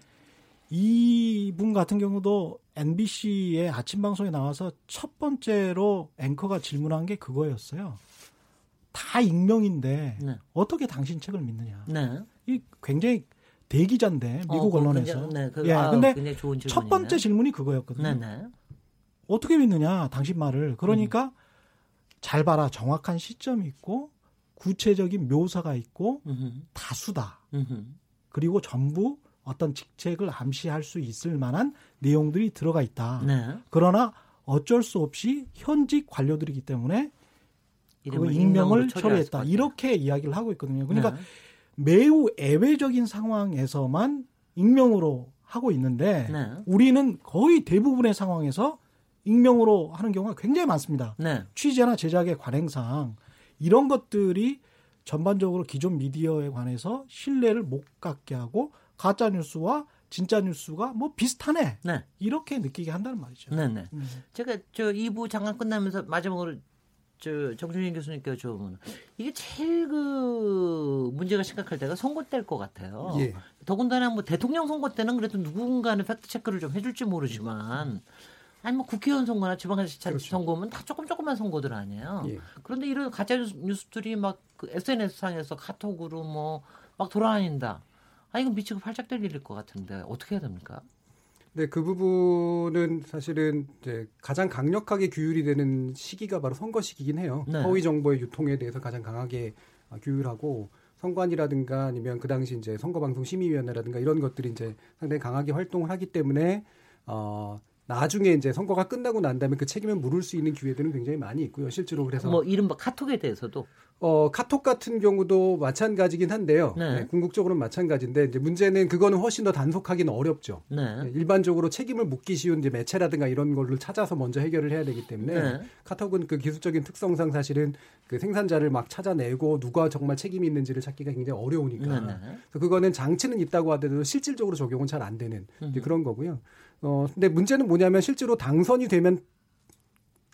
이분 같은 경우도 MBC의 아침 방송에 나와서 첫 번째로 앵커가 질문한 게 그거였어요. 다 익명인데 네. 어떻게 당신 책을 믿느냐. 네. 이 굉장히 대기자인데 미국 어, 언론에서. 굉장히- 네, 그- 예, 아, 근데 첫. 번째 질문이 그거였거든요. 네네. 어떻게 믿느냐, 당신 말을. 그러니까 음. 잘 봐라. 정확한 시점이 있고 구체적인 묘사가 있고 음흠. 다수다. 음흠. 그리고 전부 어떤 직책을 암시할 수 있을 만한 내용들이 들어가 있다. 네. 그러나 어쩔 수 없이 현직 관료들이기 때문에 그 익명을 처리했다. 이렇게 이야기를 하고 있거든요. 그러니까 네. 매우 애외적인 상황에서만 익명으로 하고 있는데 네. 우리는 거의 대부분의 상황에서 익명으로 하는 경우가 굉장히 많습니다. 네. 취재나 제작의 관행상 이런 것들이 전반적으로 기존 미디어에 관해서 신뢰를 못 갖게 하고 가짜 뉴스와 진짜 뉴스가 뭐 비슷하네 네. 이렇게 느끼게 한다는 말이죠. 네 네. 음. 제가 저 2부 잠깐 끝나면서 마지막으로 저 정준인 교수님께 여쭤보면 이게 제일 그 문제가 심각할 때가 선거 때일 것 같아요. 예. 더군다나 뭐 대통령 선거 때는 그래도 누군가는 팩트 체크를 좀 해줄지 모르지만 아니 뭐 국회의원 선거나 지방자치단체 선거면 다 조금 조금만 선거들 아니에요. 예. 그런데 이런 가짜 뉴스- 뉴스들이 막 그 SNS 상에서 카톡으로 뭐 막 돌아다닌다. 아 이건 미치고 팔짝 될 일일 것 같은데 어떻게 해야 됩니까? 네, 그 부분은 사실은 이제 가장 강력하게 규율이 되는 시기가 바로 선거 시기긴 해요. 네. 허위 정보의 유통에 대해서 가장 강하게 어, 규율하고 선관이라든가 아니면 그 당시 이제 선거방송 심의위원회라든가 이런 것들이 이제 상당히 강하게 활동을 하기 때문에 어 나중에 이제 선거가 끝나고 난 다음에 그 책임을 물을 수 있는 기회들은 굉장히 많이 있고요. 실제로 그래서 뭐 이른바 카톡에 대해서도 어, 카톡 같은 경우도 마찬가지긴 한데요. 네. 네, 궁극적으로는 마찬가지인데 이제 문제는 그거는 훨씬 더 단속하기는 어렵죠. 네. 네, 일반적으로 책임을 묻기 쉬운 이제 매체라든가 이런 걸로 찾아서 먼저 해결을 해야 되기 때문에 네. 카톡은 그 기술적인 특성상 사실은 그 생산자를 막 찾아내고 누가 정말 책임이 있는지를 찾기가 굉장히 어려우니까 네, 네. 그거는 장치는 있다고 하더라도 실질적으로 적용은 잘 안 되는 음. 그런 거고요. 어 근데 문제는 뭐냐면 실제로 당선이 되면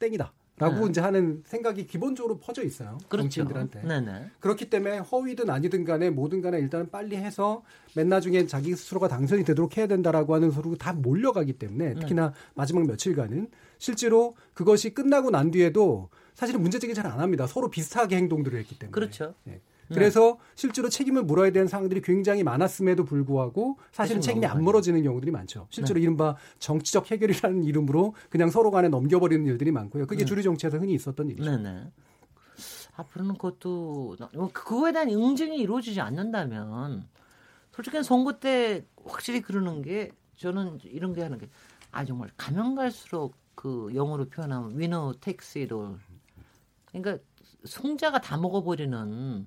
땡이다. 라고 네. 이제 하는 생각이 기본적으로 퍼져 있어요. 그렇죠. 정치인들한테. 네네. 그렇기 때문에 허위든 아니든 간에 뭐든 간에 일단 빨리 해서 맨 나중에 자기 스스로가 당선이 되도록 해야 된다라고 하는 소리가 다 몰려가기 때문에 네. 특히나 마지막 며칠간은 실제로 그것이 끝나고 난 뒤에도 사실은 문제 제기 잘 안 합니다. 서로 비슷하게 행동들을 했기 때문에. 그렇죠. 네. 그래서 실제로 책임을 물어야 되는 상황들이 굉장히 많았음에도 불구하고 사실은 책임 책임이 안. 물어지는 경우들이 많죠. 실제로 이른바 정치적 해결이라는 이름으로 그냥 서로 간에 넘겨버리는 일들이 많고요. 그게 주류 정치에서 흔히 있었던 일이죠. 네네. 앞으로는 그것도 뭐 그거에 대한 응징이 이루어지지 않는다면 솔직히 선거 때 확실히 그러는 게 저는 이런 게 하는 게 아 정말 가면 갈수록 그 영어로 표현하면 위너 it all. 그러니까 승자가 다 먹어버리는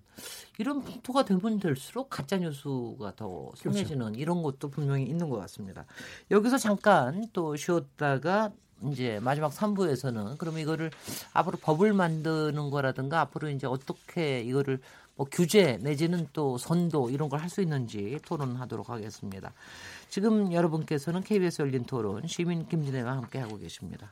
이런 풍토가 되면 될수록 가짜 뉴스가 더 심해지는 이런 것도 분명히 있는 것 같습니다. 여기서 잠깐 또 쉬었다가 이제 마지막 3부에서는 그럼 이거를 앞으로 법을 만드는 거라든가 앞으로 이제 어떻게 이거를 뭐 규제 내지는 또 선도 이런 걸 할 수 있는지 토론하도록 하겠습니다. 지금 여러분께서는 KBS 열린 토론 시민 김진애와 함께 하고 계십니다.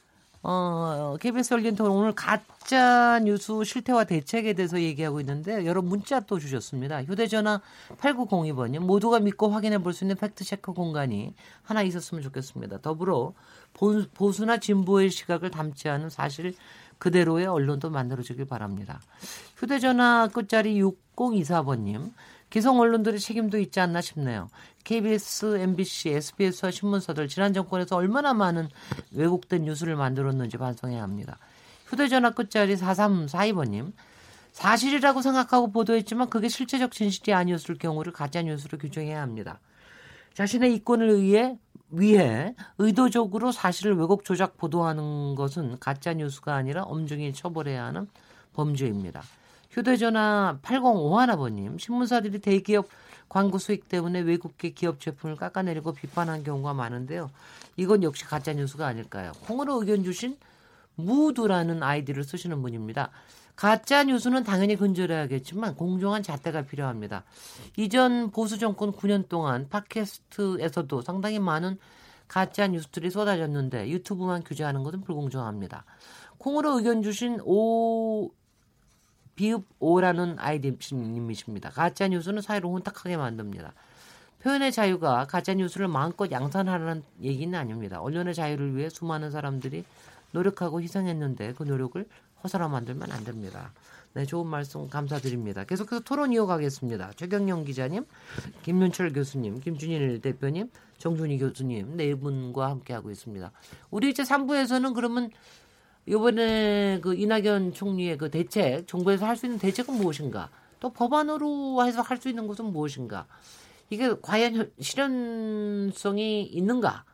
어, KBS 열린 토론 오늘 가짜 뉴스 실태와 대책에 대해서 얘기하고 있는데 여러 문자 또 주셨습니다. 휴대전화 8902번님 모두가 믿고 확인해 볼 수 있는 팩트체크 공간이 하나 있었으면 좋겠습니다. 더불어 보, 보수나 진보의 시각을 담지 않은 사실 그대로의 언론도 만들어지길 바랍니다. 휴대전화 끝자리 6024번님 기성 언론들의 책임도 있지 않나 싶네요. KBS, MBC, SBS와 신문사들 지난 정권에서 얼마나 많은 왜곡된 뉴스를 만들었는지 반성해야 합니다. 휴대전화 끝자리 4342번님. 사실이라고 생각하고 보도했지만 그게 실체적 진실이 아니었을 경우를 가짜뉴스로 규정해야 합니다. 자신의 이권을 의해 위해 의도적으로 사실을 왜곡 조작 보도하는 것은 가짜 뉴스가 아니라 엄중히 처벌해야 하는 범죄입니다. 휴대전화 8051아버님 신문사들이 대기업 광고 수익 때문에 외국계 기업 제품을 깎아내리고 비판한 경우가 많은데요. 이건 역시 가짜 뉴스가 아닐까요? 콩으로 의견 주신 무드라는 아이디를 쓰시는 분입니다. 가짜 뉴스는 당연히 근절해야겠지만 공정한 잣대가 필요합니다. 이전 보수 정권 9년 동안 팟캐스트에서도 상당히 많은 가짜 뉴스들이 쏟아졌는데 유튜브만 규제하는 것은 불공정합니다. 콩으로 의견 주신 오 비읍 오라는 아이디님이십니다. 가짜 뉴스는 사회를 혼탁하게 만듭니다. 표현의 자유가 가짜 뉴스를 마음껏 양산하라는 얘기는 아닙니다. 언론의 자유를 위해 수많은 사람들이 노력하고 희생했는데 그 노력을 허사로 만들면 안 됩니다. 네, 좋은 말씀 감사드립니다. 계속해서 토론 이어가겠습니다. 최경영 기자님, 김윤철 교수님, 김준일 대표님, 정준희 교수님 네 분과 함께하고 있습니다. 우리 이제 3부에서는 그러면 이번에 그 이낙연 총리의 그 대책, 정부에서 할 수 있는 대책은 무엇인가? 또 법안으로 해서 할 수 있는 것은 무엇인가? 이게 과연 실현성이 있는가?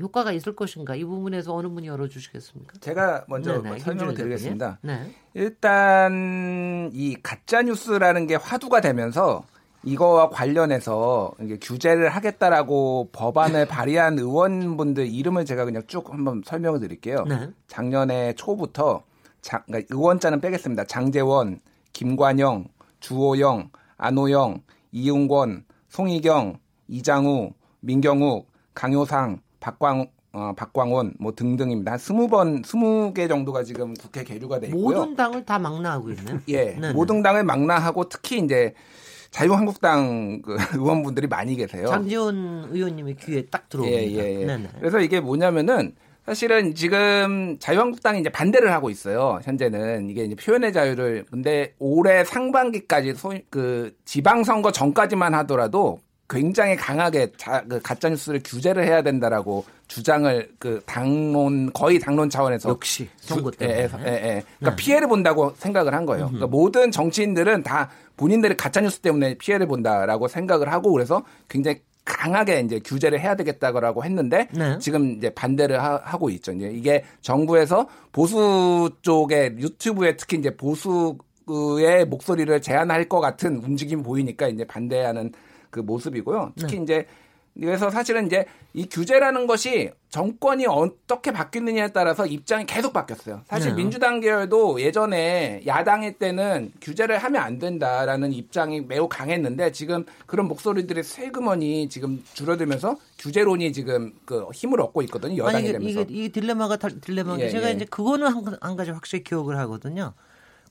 효과가 있을 것인가? 이 부분에서 어느 분이 열어주시겠습니까? 제가 먼저 네네, 설명을 김준일 드리겠습니다. 네. 일단 이 가짜 뉴스라는 게 화두가 되면서 이거와 관련해서 규제를 하겠다라고 법안을 발의한 의원분들 이름을 제가 그냥 쭉 한번 설명을 드릴게요. 네. 작년에 초부터 장, 그러니까 의원자는 빼겠습니다. 장재원, 김관영, 주호영, 안호영, 이웅권, 송희경, 이장우, 민경욱, 강효상, 박광 어, 박광원 뭐 등등입니다. 한 스무 번, 스무 개 정도가 지금 국회 계류가 돼 있고요. 모든 당을 다 망라하고 있는. 예, 네네. 모든 당을 망라하고 특히 이제 자유한국당 그 의원분들이 많이 계세요. 장지원 의원님의 귀에 딱 예, 들어옵니다. 예, 예. 네네. 그래서 이게 뭐냐면은 사실은 지금 자유한국당이 이제 반대를 하고 있어요. 현재는 이게 이제 표현의 자유를 근데 올해 상반기까지 소, 그 지방선거 전까지만 하더라도 굉장히 강하게 자, 그 가짜 뉴스를 규제를 해야 된다라고 주장을 그 당론 거의 당론 차원에서 역시 선거 주- 때문에. 예, 예, 예, 예. 그러니까 네. 피해를 본다고 생각을 한 거예요. 그러니까 모든 정치인들은 다 본인들의 가짜 뉴스 때문에 피해를 본다라고 생각을 하고 그래서 굉장히 강하게 이제 규제를 해야 되겠다고 했는데 네. 지금 이제 반대를 하, 고 있죠. 이제 이게 정부에서 보수 쪽에 유튜브에 특히 이제 보수의 목소리를 제한할 것 같은 움직임이 보이니까 이제 반대하는 그 모습이고요. 특히 이제 그래서 사실은 이제 이 규제라는 것이 정권이 어떻게 바뀌느냐에 따라서 입장이 계속 바뀌었어요. 사실 네. 민주당 계열도 예전에 야당일 때는 규제를 하면 안 된다라는 입장이 매우 강했는데 지금 그런 목소리들의 세금원이 지금 줄어들면서 규제론이 지금 그 힘을 얻고 있거든요. 아니 여당이 이게, 되면서. 이게, 이게 딜레마가 다- 딜레마가 예, 제가 예. 이제 그거는 한, 한 가지 확실히 기억을 하거든요.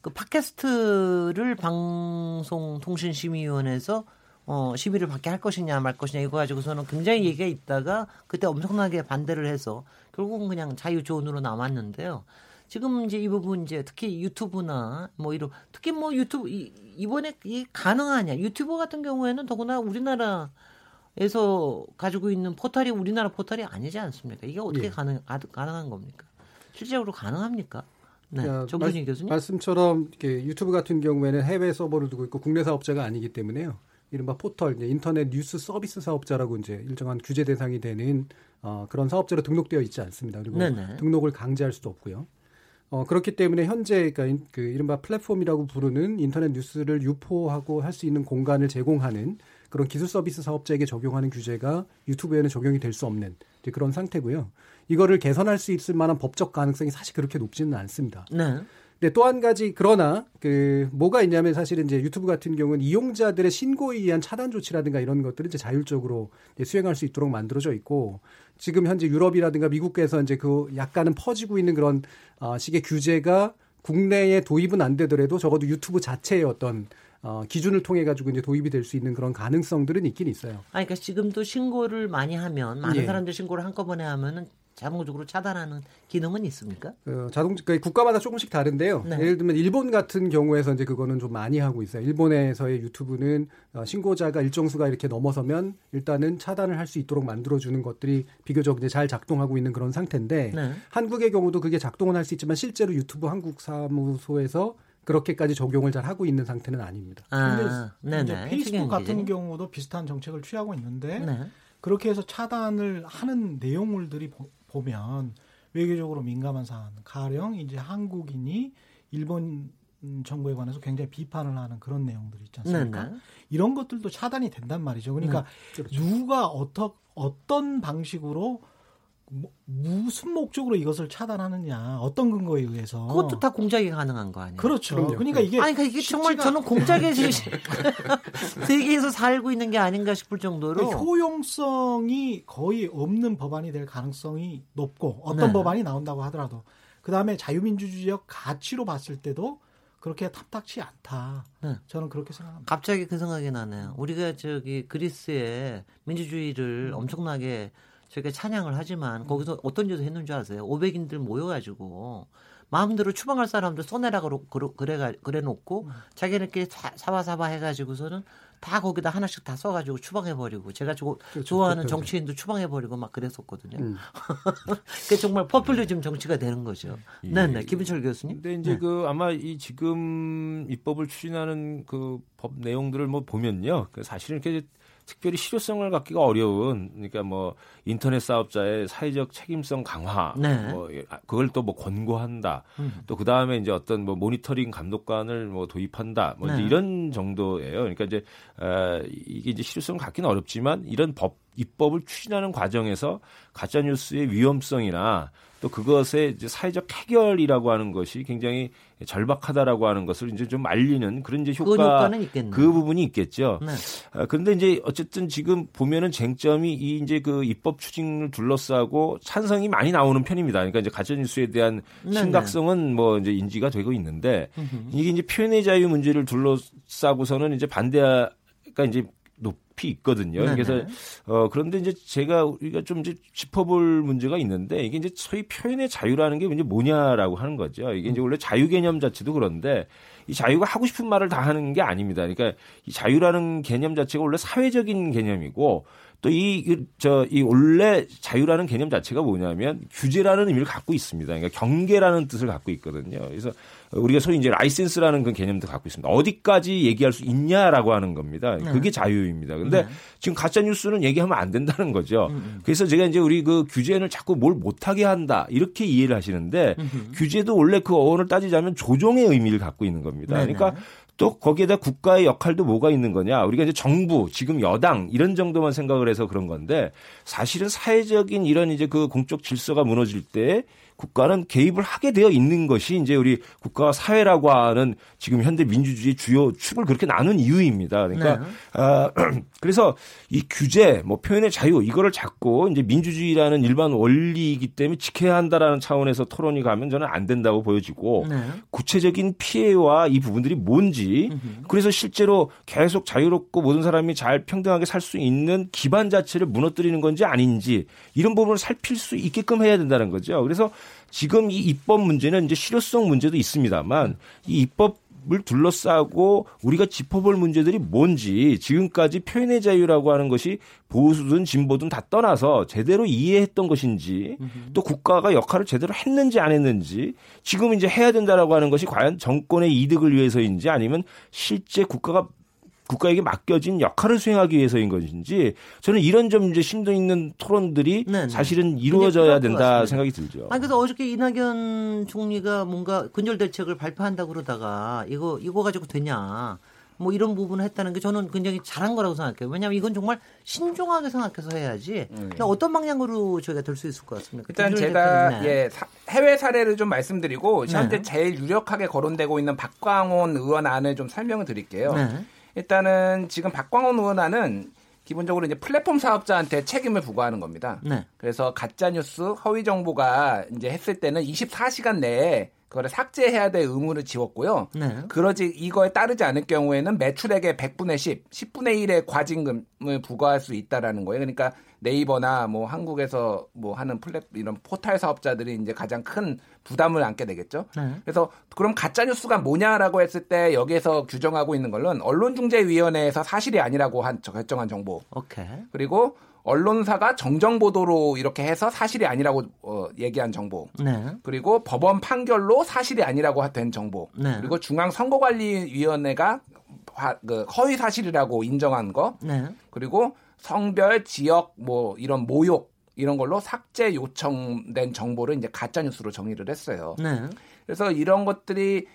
그 팟캐스트를 방송통신심의위원회에서 어, 시비를 받게 할 것이냐 말 것이냐 이거 가지고서는 굉장히 얘기가 있다가 그때 엄청나게 반대를 해서 결국은 그냥 자유조언으로 남았는데요. 지금 이제 이 부분 이제 특히 유튜브나 뭐 이런 특히 뭐 유튜브 이, 이번에 이 가능하냐 유튜브 같은 경우에는 더구나 우리나라 에서 가지고 있는 포털이 우리나라 포털이 아니지 않습니까? 이게 어떻게 예. 가능 아, 가능한 겁니까? 실제로 가능합니까? 네, 말- 교수님. 말씀처럼 이렇게 유튜브 같은 경우에는 해외 서버를 두고 있고 국내 사업자가 아니기 때문에요. 이른바 포털, 인터넷 뉴스 서비스 사업자라고 이제 일정한 규제 대상이 되는 어, 그런 사업자로 등록되어 있지 않습니다. 그리고 네네. 등록을 강제할 수도 없고요. 어, 그렇기 때문에 현재 그러니까 인- 그 이른바 플랫폼이라고 부르는 인터넷 뉴스를 유포하고 할 수 있는 공간을 제공하는 그런 기술 서비스 사업자에게 적용하는 규제가 유튜브에는 적용이 될 수 없는 그런 상태고요. 이거를 개선할 수 있을 만한 법적 가능성이 사실 그렇게 높지는 않습니다. 네. 근데 또 한 가지 그러나 그 뭐가 있냐면 사실은 이제 유튜브 같은 경우는 이용자들의 신고에 의한 차단 조치라든가 이런 것들을 이제 자율적으로 이제 수행할 수 있도록 만들어져 있고 지금 현재 유럽이라든가 미국에서 이제 그 약간은 퍼지고 있는 그런 어, 식의 규제가 국내에 도입은 안 되더라도 적어도 유튜브 자체의 어떤 어, 기준을 통해 가지고 이제 도입이 될 수 있는 그런 가능성들은 있긴 있어요. 아니, 그러니까 지금도 신고를 많이 하면 많은 예. 사람들 신고를 한꺼번에 하면은 자동적으로 차단하는 기능은 있습니까? 그 자동 그 국가마다 조금씩 다른데요. 네. 예를 들면 일본 같은 경우에서 이제 그거는 좀 많이 하고 있어요. 일본에서의 유튜브는 어, 신고자가 일정 수가 이렇게 넘어서면 일단은 차단을 할 수 있도록 만들어 주는 것들이 비교적 이제 잘 작동하고 있는 그런 상태인데 네. 한국의 경우도 그게 작동은 할 수 있지만 실제로 유튜브 한국 사무소에서 그렇게까지 적용을 잘 하고 있는 상태는 아닙니다. 아, 근데. 페이스북 같은. 경우도 비슷한 정책을 취하고 있는데 네. 그렇게 해서 차단을 하는 내용물들이 보, 보면 외교적으로 민감한 사안, 가령 이제 한국인이 일본 정부에 관해서 굉장히 비판을 하는 그런 내용들이 있지 않습니까? 네네. 이런 것들도 차단이 된단 말이죠. 그러니까 그렇죠. 누가 어떠, 어떤 방식으로 뭐, 무슨 목적으로 이것을 차단하느냐, 어떤 근거에 의해서 그것도 다 공작이 가능한 거 아니에요? 그렇죠. 그럼요. 그러니까 이게 아니, 그러니까 이게 정말 쉽지가 저는 공작의 세계에서 살고 있는 게 아닌가 싶을 정도로 그 효용성이 거의 없는 법안이 될 가능성이 높고 어떤 네. 법안이 나온다고 하더라도 그 다음에 자유민주주의적 가치로 봤을 때도 그렇게 탐탁치 않다. 네. 저는 그렇게 생각합니다. 갑자기 그 생각이 나네요. 우리가 저기 그리스의 민주주의를 음. 엄청나게 저게 찬양을 하지만 거기서 어떤 짓을 했는 줄 아세요? 500인들 모여가지고 마음대로 추방할 사람들 쏘내라 그러, 그러, 그래, 그래 놓고 음. 자기네끼리 사, 사바사바 해가지고서는 다 거기다 하나씩 다 써가지고 추방해버리고 제가 저, 그렇죠. 좋아하는 그렇죠. 정치인도 추방해버리고 막 그랬었거든요. 음. 그게 정말 퍼퓰리즘 정치가 되는 거죠. 예. 네 네. 김인철 교수님. 근데 이제 네. 그 아마 이 지금 입법을 추진하는 그 법 내용들을 뭐 보면요. 그 사실은 이렇게 특별히 실효성을 갖기가 어려운 그러니까 뭐 인터넷 사업자의 사회적 책임성 강화 네. 뭐 그걸 또 뭐 권고한다. 음. 또 그 다음에 이제 어떤 뭐 모니터링 감독관을 뭐 도입한다. 뭐 네. 이런 정도예요. 그러니까 이제 어, 이게 이제 실효성을 갖기는 어렵지만 이런 법 입법을 추진하는 과정에서 가짜 뉴스의 위험성이나 또 그것의 이제 사회적 해결이라고 하는 것이 굉장히 절박하다라고 하는 것을 이제 좀 알리는 그런 이제 효과. 그 부분이 있겠죠. 네. 아, 그런데 이제 어쨌든 지금 보면은 쟁점이 이 이제 그 입법 추진을 둘러싸고 찬성이 많이 나오는 편입니다. 그러니까 이제 가짜 뉴스에 대한 네네. 심각성은 뭐 이제 인지가 되고 있는데. 이게 이제 표현의 자유 문제를 둘러싸고서는 이제 반대가 이제 높이 있거든요. 네네. 그래서 어 그런데 이제 제가 우리가 좀 이제 짚어볼 문제가 있는데 이게 이제 소위 표현의 자유라는 게 이제 뭐냐라고 하는 거죠. 이게 이제 원래 자유 개념 자체도 그런데 이 자유가 하고 싶은 말을 다 하는 게 아닙니다. 그러니까 이 자유라는 개념 자체가 원래 사회적인 개념이고 또 이저이 원래 자유라는 개념 자체가 뭐냐면 규제라는 의미를 갖고 있습니다. 그러니까 경계라는 뜻을 갖고 있거든요. 그래서 우리가 소위 이제 라이센스라는 그 개념도 갖고 있습니다. 어디까지 얘기할 수 있냐라고 하는 겁니다. 네. 그게 자유입니다. 근데 네. 지금 가짜 뉴스는 얘기하면 안 된다는 거죠. 음, 그래서 제가 이제 우리 그 규제는 자꾸 뭘 못하게 한다 이렇게 이해를 하시는데 음흠. 규제도 원래 그 어원을 따지자면 조종의 의미를 갖고 있는 겁니다. 네네. 그러니까 또 거기에다 국가의 역할도 뭐가 있는 거냐. 우리가 이제 정부, 지금 여당 이런 정도만 생각을 해서 그런 건데 사실은 사회적인 이런 이제 그 공적 질서가 무너질 때 국가는 개입을 하게 되어 있는 것이 이제 우리 국가와 사회라고 하는 지금 현대 민주주의 주요 축을 그렇게 나눈 이유입니다. 그러니까 네. 아, 그래서 이 규제, 뭐 표현의 자유 이거를 자꾸 이제 민주주의라는 일반 원리이기 때문에 지켜야 한다라는 차원에서 토론이 가면 저는 안 된다고 보여지고 네. 구체적인 피해와 이 부분들이 뭔지 그래서 실제로 계속 자유롭고 모든 사람이 잘 평등하게 살 수 있는 기반 자체를 무너뜨리는 건지 아닌지 이런 부분을 살필 수 있게끔 해야 된다는 거죠. 그래서 지금 이 입법 문제는 이제 실효성 문제도 있습니다만 이 입법 을 둘러싸고 우리가 짚어볼 문제들이 뭔지 지금까지 표현의 자유라고 하는 것이 보수든 진보든 다 떠나서 제대로 이해했던 것인지 또 국가가 역할을 제대로 했는지 안 했는지 지금 이제 해야 된다라고 하는 것이 과연 정권의 이득을 위해서인지 아니면 실제 국가가 국가에게 맡겨진 역할을 수행하기 위해서인 것인지 저는 이런 좀 이제 심도 있는 토론들이 네네. 사실은 이루어져야 것 된다 같습니다. 생각이 들죠. 아니 그래서 어저께 이낙연 총리가 뭔가 근절 대책을 발표한다 그러다가 이거 이거 가지고 되냐 뭐 이런 부분을 했다는 게 저는 굉장히 잘한 거라고 생각해요. 왜냐하면 이건 정말 신중하게 생각해서 해야지. 근데 어떤 방향으로 저희가 될 수 있을 것 같습니까? 일단 근절 제가. 예 사- 해외 사례를 좀 말씀드리고 현재 네. 제일 유력하게 거론되고 있는 박광온 의원 안을 좀 설명을 드릴게요. 네. 일단은 지금 박광원 의원안은 기본적으로 이제 플랫폼 사업자한테 책임을 부과하는 겁니다. 네. 그래서 가짜 뉴스, 허위 정보가 이제 했을 때는 24시간 내에 그거를 삭제해야 될 의무를 지웠고요. 네. 그러지 이거에 따르지 않을 경우에는 매출액의 100분의 10, 10분의 1의 과징금을 부과할 수 있다라는 거예요. 그러니까 네이버나 뭐 한국에서 뭐 하는 플랫 이런 포탈 사업자들이 이제 가장 큰 부담을 안게 되겠죠. 네. 그래서 그럼 가짜 뉴스가 뭐냐라고 했을 때 여기에서 규정하고 있는 걸로는 언론중재위원회에서 사실이 아니라고 한 결정한 정보. 오케이. 그리고 언론사가 정정 보도로 이렇게 해서 사실이 아니라고 어, 얘기한 정보. 네. 그리고 법원 판결로 사실이 아니라고 된 정보. 네. 그리고 중앙 선거관리위원회가 화- 그 허위 사실이라고 인정한 거. 네. 그리고 성별, 지역 뭐 이런 모욕 이런 걸로 삭제 요청된 정보를 이제 가짜 뉴스로 정의를 했어요. 네. 그래서 이런 것들이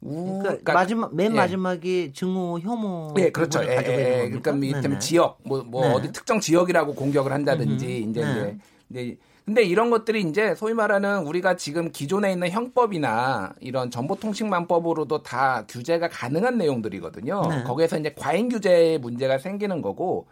우 그러니까, 마지막 맨 예. 마지막이 증오 혐오 예, 그렇죠. 예, 예? 그러니까 뭐 네네. 지역 뭐뭐 네. 어디 특정 지역이라고 공격을 한다든지 음흠. 이제 네. 이제 이제 근데 이런 것들이 이제 소위 말하는 우리가 지금 기존에 있는 형법이나 이런 정보통신망법으로도 다 규제가 가능한 내용들이거든요. 네. 거기에서 이제 과잉 규제의 문제가 생기는 거고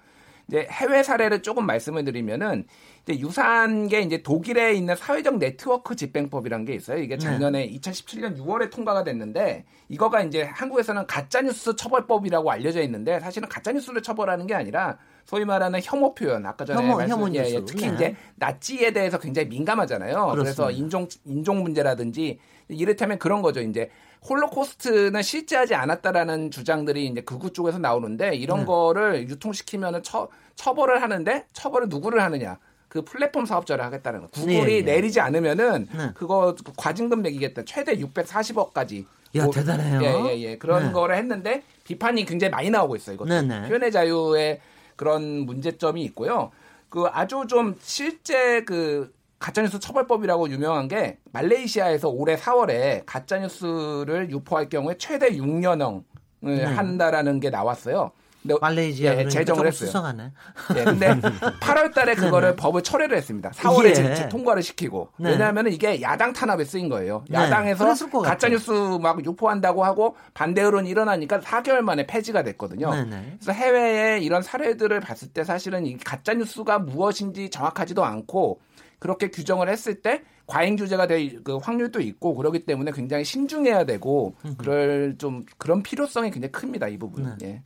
이제 해외 사례를 조금 말씀을 드리면은 이제 유사한 게 이제 독일에 있는 사회적 네트워크 집행법이라는 게 있어요. 이게 작년에 2017년 6월에 통과가 됐는데 이거가 이제 한국에서는 가짜 뉴스 처벌법이라고 알려져 있는데 사실은 가짜 뉴스를 처벌하는 게 아니라 소위 말하는 혐오 표현 아까 전에 혐오, 말씀 혐오 예, 예. 특히 네. 이제 나치에 대해서 굉장히 민감하잖아요. 그래서 그렇습니다. 인종 인종 문제라든지 이를테면 그런 거죠. 이제 홀로코스트는 실재하지 않았다라는 주장들이 이제 극우 쪽에서 나오는데 이런 네. 거를 유통시키면은 처, 처벌을 하는데 처벌을 누구를 하느냐? 그 플랫폼 사업자를 하겠다는 거. 구글이 네, 네. 내리지 않으면은 네. 그거 그 과징금 매기겠다. 최대 640억까지. 야, 대단해요. 예, 예, 예. 그런 네. 거를 했는데 비판이 굉장히 많이 나오고 있어요. 이것도. 네, 네. 표현의 자유의 그런 문제점이 있고요. 그 아주 좀 실제 그 가짜뉴스 처벌법이라고 유명한 게 말레이시아에서 올해 4월에 가짜뉴스를 유포할 경우에 최대 6년형을 한다라는 게 나왔어요. 근데 네. 말레이시아 예, 그러니까 제정을 조금 했어요. 수상하네. 예, 근데 8월 달에 그거를 법을 철회를 했습니다. 4월에 예. 통과를 시키고. 네. 왜냐하면 이게 야당 탄압에 쓰인 거예요. 네, 야당에서. 가짜뉴스 막 유포한다고 하고 반대 여론이 일어나니까 4개월 만에 폐지가 됐거든요. 네네. 그래서 해외에 이런 사례들을 봤을 때 사실은 이 가짜뉴스가 무엇인지 정확하지도 않고 그렇게 규정을 했을 때 과잉 규제가 될 그 확률도 있고 그렇기 때문에 굉장히 신중해야 되고 그럴 좀 그런 필요성이 굉장히 큽니다 이 부분은. 네. 예.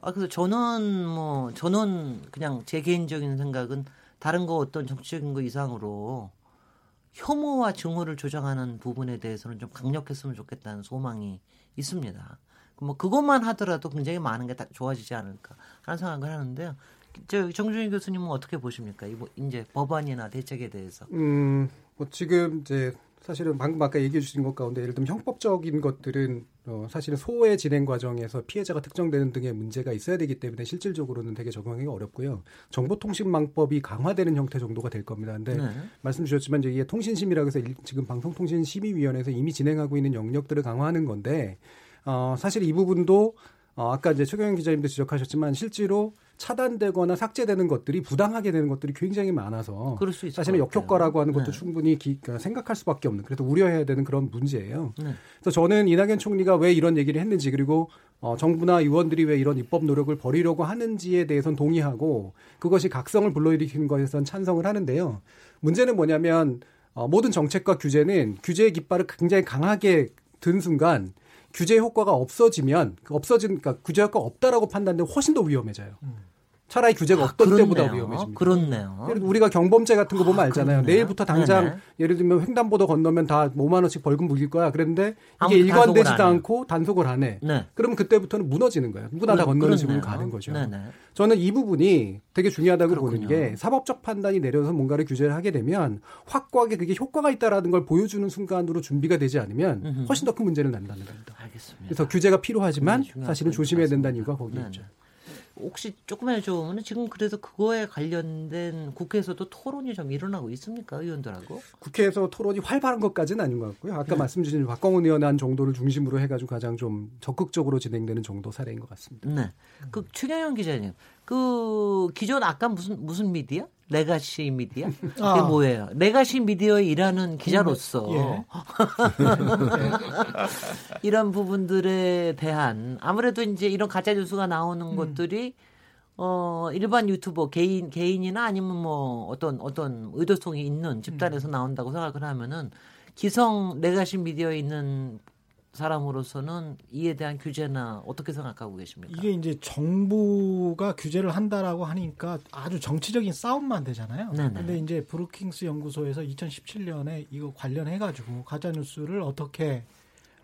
아, 그래서 저는 뭐 저는 그냥 제 개인적인 생각은 다른 거 어떤 정치적인 거 이상으로 혐오와 증오를 조장하는 부분에 대해서는 좀 강력했으면 좋겠다는 소망이 있습니다. 뭐 그것만 하더라도 굉장히 많은 게 다 좋아지지 않을까 하는 생각을 하는데요. 저 정준희 교수님은 어떻게 보십니까? 이뭐 이제 법안이나 대책에 대해서. 음, 뭐 지금 이제 사실은 방금 아까 얘기해 주신 것 가운데 예를 들면 형법적인 것들은 어, 사실은 소의 진행 과정에서 피해자가 특정되는 등의 문제가 있어야 되기 때문에 실질적으로는 되게 적용하기가 어렵고요. 정보통신망법이 강화되는 형태 정도가 될 겁니다. 근데 네. 말씀 주셨지만 이제 이게 통신심이라고 해서 일- 지금 방송통신심의위원회에서 이미 진행하고 있는 영역들을 강화하는 건데 어, 사실 이 부분도 어, 아까 이제 최경영 기자님도 지적하셨지만 실제로 차단되거나 삭제되는 것들이 부당하게 되는 것들이 굉장히 많아서 그럴 수 있을 사실은. 역효과라고 하는 것도 네. 충분히 기- 그러니까 생각할 수밖에 없는 그래서 우려해야 되는 그런 문제예요. 네. 그래서 저는 이낙연 총리가 왜 이런 얘기를 했는지 그리고 어, 정부나 의원들이 왜 이런 입법 노력을 벌이려고 하는지에 대해서는 동의하고 그것이 각성을 불러일으키는 것에선 찬성을 하는데요. 문제는 뭐냐면 어, 모든 정책과 규제는 규제의 깃발을 굉장히 강하게 든 순간 규제 효과가 없어지면 그 없어진 그러니까 규제 효과가 없다라고 판단되면 훨씬 더 위험해져요. 차라리 규제가 없던 때보다 아, 그렇네요. 위험해집니다. 그렇네요. 우리가 경범죄 같은 거 보면 아, 알잖아요. 그렇네요. 내일부터 당장 네네. 예를 들면 횡단보도 건너면 다 5만 원씩 벌금 물릴 거야. 그랬는데 이게 일관되지도. 않고 단속을 안 해. 네. 그러면 그때부터는 무너지는 거예요. 누구나 다 그렇- 건너는 그렇네요. 가는 거죠. 네네. 저는 이 부분이 되게 중요하다고 보는 그렇군요. 게 사법적 판단이 내려서 뭔가를 규제를 하게 되면 확고하게 그게 효과가 있다라는 걸 보여주는 순간으로 준비가 되지 않으면. 훨씬 더 큰 문제를 낳는다는 겁니다. 알겠습니다. 그래서 규제가 필요하지만 사실은 조심해야 된다는. 이유가 네네. 있죠. 혹시 조금만 여쭤보면 지금 그래서 그거에 관련된 국회에서도 토론이 좀 일어나고 있습니까 의원들하고? 국회에서 토론이 활발한 것까지는 아닌 것 같고요. 아까 네. 말씀 주신 박광훈 의원 한 정도를 중심으로 해가지고 가장 좀 적극적으로 진행되는 정도 사례인 것 같습니다. 네. 그 최경영 기자님, 그 기존 아까 무슨 무슨 미디어? 레가시 미디어? 그게 아. 뭐예요? 레가시 미디어에 일하는 기자로서 예. 이런 부분들에 대한 아무래도 이제 이런 가짜 뉴스가 나오는 것들이 어 일반 유튜버 개인 개인이나 아니면 뭐 어떤 어떤 의도성이 있는 집단에서 나온다고 생각을 하면은 기성 레가시 미디어에 있는 사람으로서는 이에 대한 규제나 어떻게 생각하고 계십니까? 이게 이제 정부가 규제를 한다라고 하니까 아주 정치적인 싸움만 되잖아요. 네네. 근데 이제 브루킹스 연구소에서 2017년에 이거 관련해 가지고 가짜 뉴스를 어떻게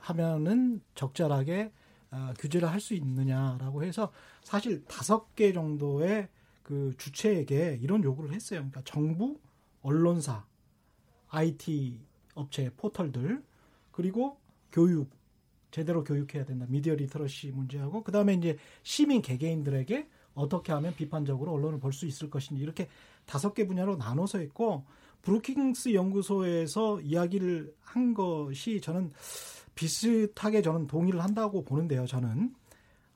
하면은 적절하게 어, 규제를 할 수 있느냐라고 해서 사실 다섯 개 정도의 그 주체에게 이런 요구를 했어요. 그러니까 정부, 언론사, IT 업체 포털들 그리고 교육 제대로 교육해야 된다. media literacy 문제하고 그다음에 이제 시민 개개인들에게 어떻게 하면 비판적으로 언론을 볼 수 있을 것인지 이렇게 다섯 개 분야로 나눠서 했고 브루킹스 연구소에서 이야기를 한 것이 저는 비슷하게 저는 동의를 한다고 보는데요. 저는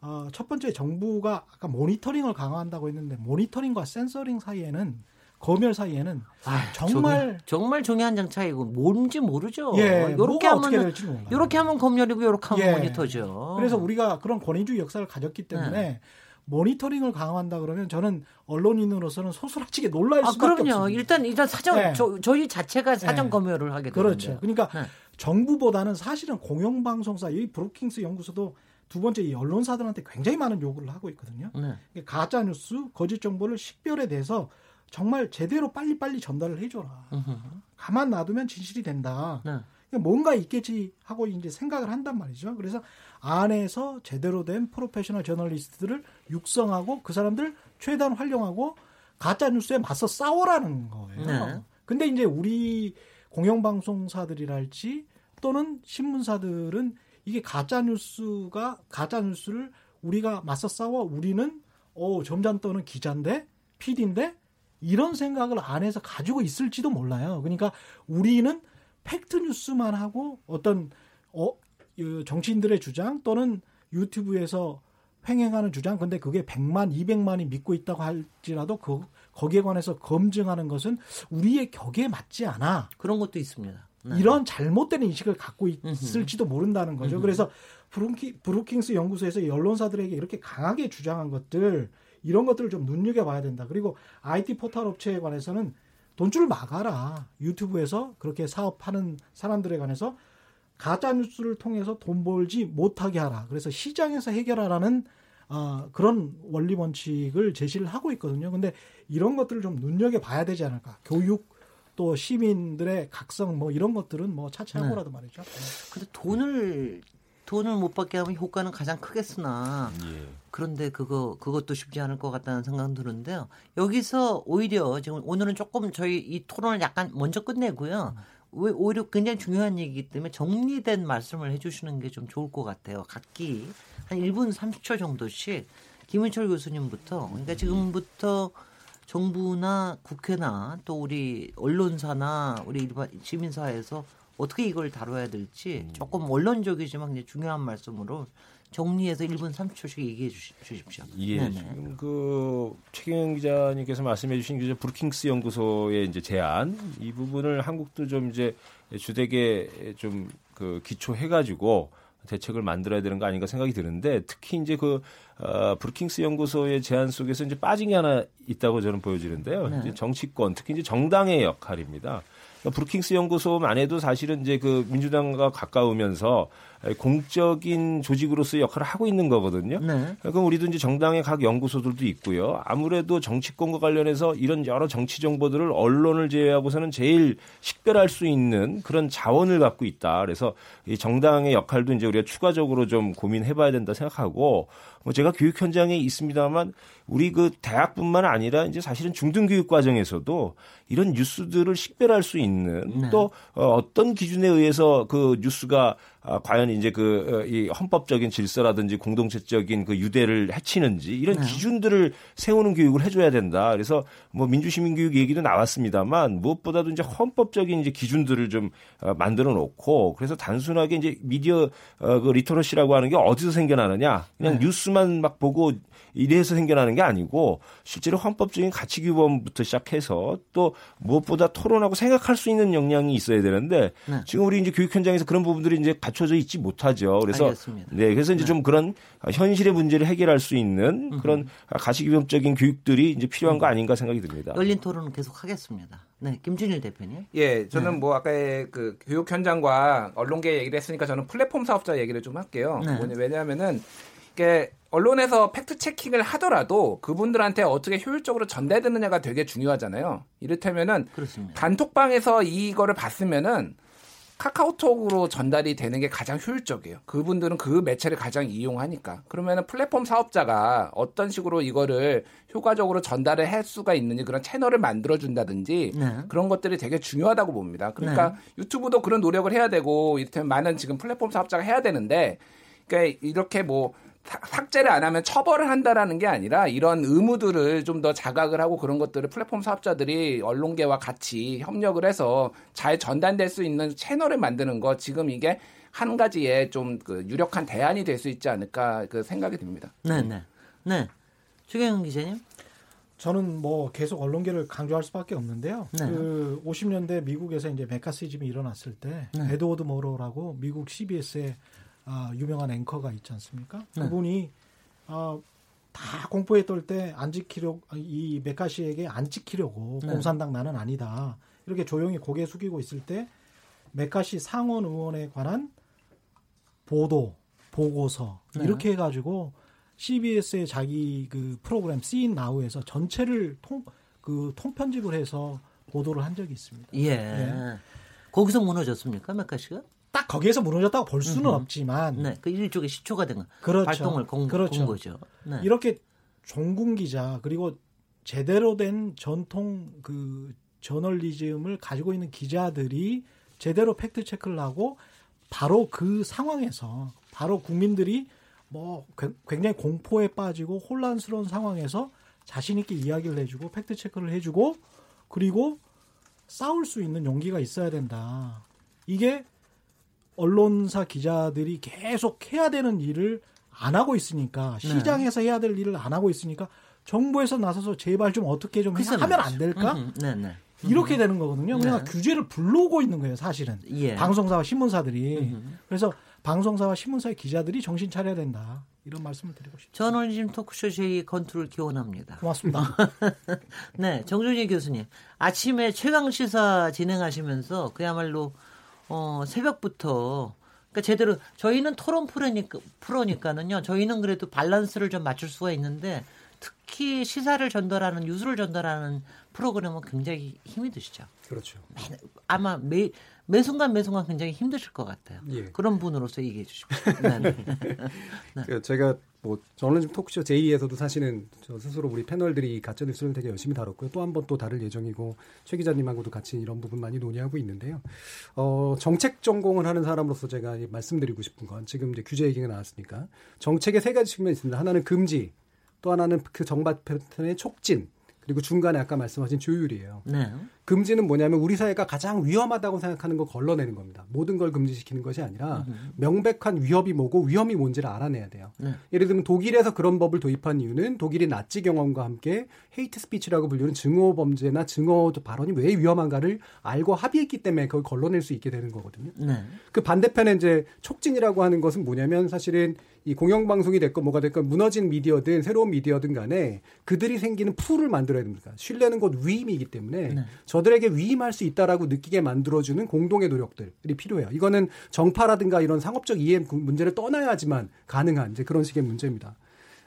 어, 첫 번째 정부가 아까 모니터링을 강화한다고 했는데 모니터링과 센서링 사이에는 검열 사이에는 아, 정말 정말 정말 중요한 장 차이고 뭔지 모르죠. 예, 요렇게 하면. 요렇게 하면 검열이고 요렇게 하면 예. 모니터죠. 그래서 우리가 그런 권위주의 역사를 가졌기 때문에 네. 모니터링을 강화한다 그러면 저는 언론인으로서는 소스라치게 놀랄 아 수밖에 그럼요. 없습니다. 일단 일단 사전 네. 저, 저희 자체가 사전 네. 검열을 하게 되는데. 그렇죠. 그러니까 네. 정부보다는 사실은 공영방송사 이 브루킹스 연구소도 두 번째 이 언론사들한테 굉장히 많은 요구를 하고 있거든요. 네. 가짜 뉴스, 거짓 정보를 식별에 대해서 정말 제대로 빨리빨리 전달을 해줘라. 가만 놔두면 진실이 된다. 네. 그러니까 뭔가 있겠지 하고 이제 생각을 한단 말이죠. 그래서 안에서 제대로 된 프로페셔널 저널리스트들을 육성하고 그 사람들 최대한 활용하고 가짜 뉴스에 맞서 싸워라는 거예요. 네. 근데 이제 우리 공영방송사들이랄지 또는 신문사들은 이게 가짜 뉴스가 가짜 뉴스를 우리가 맞서 싸워 우리는 어 점잖 떠는 기자인데 PD인데 이런 생각을 안에서 가지고 있을지도 몰라요. 그러니까 우리는 팩트 뉴스만 하고 어떤 어이 정치인들의 주장 또는 유튜브에서 횡행하는 주장 근데 그게 100만 200만이 믿고 있다고 할지라도 그 거기에 관해서 검증하는 것은 우리의 격에 맞지 않아. 그런 것도 있습니다. 네. 이런 잘못된 인식을 갖고 있을지도 모른다는 거죠. 그래서 브루킹, 브루킹스 연구소에서 이 언론사들에게 이렇게 강하게 주장한 것들 이런 것들을 좀 눈여겨봐야 된다. 그리고 IT 포털 업체에 관해서는 돈줄 막아라. 유튜브에서 그렇게 사업하는 사람들에 관해서 가짜 뉴스를 통해서 돈 벌지 못하게 하라. 그래서 시장에서 해결하라는 어, 그런 원리 원칙을 제시를 하고 있거든요. 근데 이런 것들을 좀 눈여겨 봐야 되지 않을까. 교육 또 시민들의 각성 뭐 이런 것들은 뭐 차치하고라도 말이죠. 근데 돈을 돈을 못 받게 하면 효과는 가장 크겠으나 예. 그런데 그거 그것도 쉽지 않을 것 같다는 생각은 드는데요. 여기서 오히려 지금 오늘은 조금 저희 이 토론을 약간 먼저 끝내고요. 왜 오히려 굉장히 중요한 얘기이기 때문에 정리된 말씀을 해주시는 게 좀 좋을 것 같아요. 각기 한 1분 30초 정도씩 김은철 교수님부터 그러니까 지금부터 정부나 국회나 또 우리 언론사나 우리 일반 시민사회에서 어떻게 이걸 다뤄야 될지 조금 언론적이지만 굉장히 중요한 말씀으로 정리해서 1분 30초씩 얘기해 주시, 주십시오. 예, 네네. 지금 그 최경 기자님께서 말씀해 주신 이제 브루킹스 연구소의 이제 제안 이 부분을 한국도 좀 이제 주되게 좀그 기초해 가지고 대책을 만들어야 되는 거 아닌가 생각이 드는데 특히 이제 그 어, 브루킹스 연구소의 제안 속에서 이제 빠진 게 하나 있다고 저는 보여지는데요. 네. 이제 정치권 특히 이제 정당의 역할입니다. 그러니까 브루킹스 연구소만 해도 사실은 이제 그 민주당과 가까우면서 공적인 조직으로서의 역할을 하고 있는 거거든요. 네. 그럼 우리도 이제 정당의 각 연구소들도 있고요. 아무래도 정치권과 관련해서 이런 여러 정치 정보들을 언론을 제외하고서는 제일 식별할 수 있는 그런 자원을 갖고 있다. 그래서 이 정당의 역할도 이제 우리가 추가적으로 좀 고민해봐야 된다 생각하고 뭐 제가 교육 현장에 있습니다만 우리 그 대학뿐만 아니라 이제 사실은 중등교육 과정에서도 이런 뉴스들을 식별할 수 있는 네. 또 어, 어떤 기준에 의해서 그 뉴스가 아, 과연 이제 그 이 헌법적인 질서라든지 공동체적인 그 유대를 해치는지 이런 네. 기준들을 세우는 교육을 해줘야 된다. 그래서 뭐 민주시민 교육 얘기도 나왔습니다만 무엇보다도 이제 헌법적인 이제 기준들을 좀 어, 만들어 놓고 그래서 단순하게 이제 미디어 어, 그 literacy라고 하는 게 어디서 생겨나느냐 그냥 네. 뉴스만 막 보고 이래서 생겨나는 게 아니고 실제로 헌법적인 가치 규범부터 시작해서 또 무엇보다 토론하고 생각할 수 있는 역량이 있어야 되는데 네. 지금 우리 이제 교육 현장에서 그런 부분들이 이제 갖춰 져 있지 못하죠. 그래서 알겠습니다. 네, 그래서 이제 좀 그런 현실의 문제를 해결할 수 있는 그런 가치 규범적인 교육들이 이제 필요한 거 아닌가 생각이 듭니다. 열린 토론은 계속 하겠습니다. 네, 김준일 대표님. 예, 저는 네. 뭐 아까의 그 교육 현장과 언론계 얘기를 했으니까 저는 플랫폼 사업자 얘기를 좀 할게요. 네. 왜냐하면은 이게 언론에서 팩트 체킹을 하더라도 그분들한테 어떻게 효율적으로 전달되느냐가 되게 중요하잖아요. 이를테면은 그렇습니다. 단톡방에서 이거를 봤으면은 카카오톡으로 전달이 되는 게 가장 효율적이에요. 그분들은 그 매체를 가장 이용하니까. 그러면은 플랫폼 사업자가 어떤 식으로 이거를 효과적으로 전달을 할 수가 있는지 그런 채널을 만들어 준다든지 네. 그런 것들이 되게 중요하다고 봅니다. 그러니까 유튜브도 그런 노력을 해야 되고 이를테면 많은 지금 플랫폼 사업자가 해야 되는데 그러니까 이렇게 뭐 삭- 삭제를 안 하면 처벌을 한다라는 게 아니라 이런 의무들을 좀 더 자각을 하고 그런 것들을 플랫폼 사업자들이 언론계와 같이 협력을 해서 잘 전달될 수 있는 채널을 만드는 거 지금 이게 한 가지의 좀 그 유력한 대안이 될 수 있지 않을까 그 생각이 듭니다. 네, 네. 네. 최경영 기자님. 저는 뭐 계속 언론계를 강조할 수밖에 없는데요. 네. 그 50년대 미국에서 이제 메카시즘이 일어났을 때 네. 에드워드 모로라고 미국 CBS의 아, 유명한 앵커가 있지 않습니까? 네. 그분이 아, 다 공포에 떨 때 안 지키려 이 메카시에게 안 지키려고 네. 공산당 나는 아니다. 이렇게 조용히 고개 숙이고 있을 때 메카시 상원 의원에 관한 보도, 보고서 네. 이렇게 해가지고 CBS의 자기 그 프로그램 It Now에서 전체를 통 그 통편집을 해서 보도를 한 적이 있습니다. 예. 네. 거기서 무너졌습니까, 매카시가? 딱 거기에서 무너졌다고 볼 수는 음흠. 없지만 네. 그 일종의 시초가 된 거. 그렇죠. 활동을 공, 그렇죠. 공 거죠. 네. 이렇게 종군 기자 그리고 제대로 된 전통 그 저널리즘을 가지고 있는 기자들이 제대로 fact check를 하고 바로 그 상황에서 바로 국민들이 뭐 굉- 굉장히 공포에 빠지고 혼란스러운 상황에서 자신 있게 이야기를 해주고 fact check를 해주고 그리고 싸울 수 있는 용기가 있어야 된다. 이게 언론사 기자들이 계속 해야 되는 일을 안 하고 있으니까 네. 시장에서 해야 될 일을 안 하고 있으니까 정부에서 나서서 제발 좀 어떻게 좀 하면 말이죠. 안 될까? 네, 네. 이렇게 되는 거거든요. 네. 그러니까 규제를 불러오고 있는 거예요, 사실은. 예. 방송사와 신문사들이. 음흠. 그래서 방송사와 신문사의 기자들이 정신 차려야 된다. 이런 말씀을 드리고 싶습니다. 저널리즘 토크쇼 제 컨트롤 기원합니다. 고맙습니다. 네, 정준희 교수님. 아침에 최강 시사 진행하시면서 그야말로 어, 새벽부터 그러니까 제대로 저희는 토론 프로니까 프로니까는요. 저희는 그래도 밸런스를 좀 맞출 수가 있는데 특히 시사를 전달하는 뉴스를 전달하는 프로그램은 굉장히 힘이 드시죠. 그렇죠. 아마 매, 매 순간 매 순간 굉장히 힘드실 것 같아요. 예. 그런 분으로서 얘기해 주십시오. 네, 네. 그 제가 뭐 저널리즘 토크쇼 J에서도 사실은 저 스스로 우리 패널들이 가짜 뉴스를 되게 열심히 다뤘고요. 또 한 번 또 다룰 예정이고 최 기자님하고도 같이 이런 부분 많이 논의하고 있는데요. 어, 정책 전공을 하는 사람으로서 제가 이 말씀드리고 싶은 건 지금 이제 규제 얘기가 나왔으니까 정책의 세 가지 측면이 있습니다. 하나는 금지, 또 하나는 그 정박 패턴의 촉진, 그리고 중간에 아까 말씀하신 조율이에요. 네. 금지는 뭐냐면 우리 사회가 가장 위험하다고 생각하는 걸 걸러내는 겁니다. 모든 걸 금지시키는 것이 아니라 명백한 위협이 뭐고 위험이 뭔지를 알아내야 돼요. 네. 예를 들면 독일에서 그런 법을 도입한 이유는 독일의 나치 경험과 함께 hate speech라고 불리는 증오 범죄나 증오 발언이 왜 위험한가를 알고 합의했기 때문에 그걸 걸러낼 수 있게 되는 거거든요. 네. 그 반대편에 이제 촉진이라고 하는 것은 뭐냐면 사실은 이 공영방송이 됐건 뭐가 됐건 무너진 미디어든 새로운 미디어든 간에 그들이 생기는 풀을 만들어야 됩니다. 신뢰는 곧 위임이기 때문에 네. 저들에게 위임할 수 있다라고 느끼게 만들어주는 공동의 노력들이 필요해요. 이거는 정파라든가 이런 상업적 이해 문제를 떠나야지만 가능한 이제 그런 식의 문제입니다.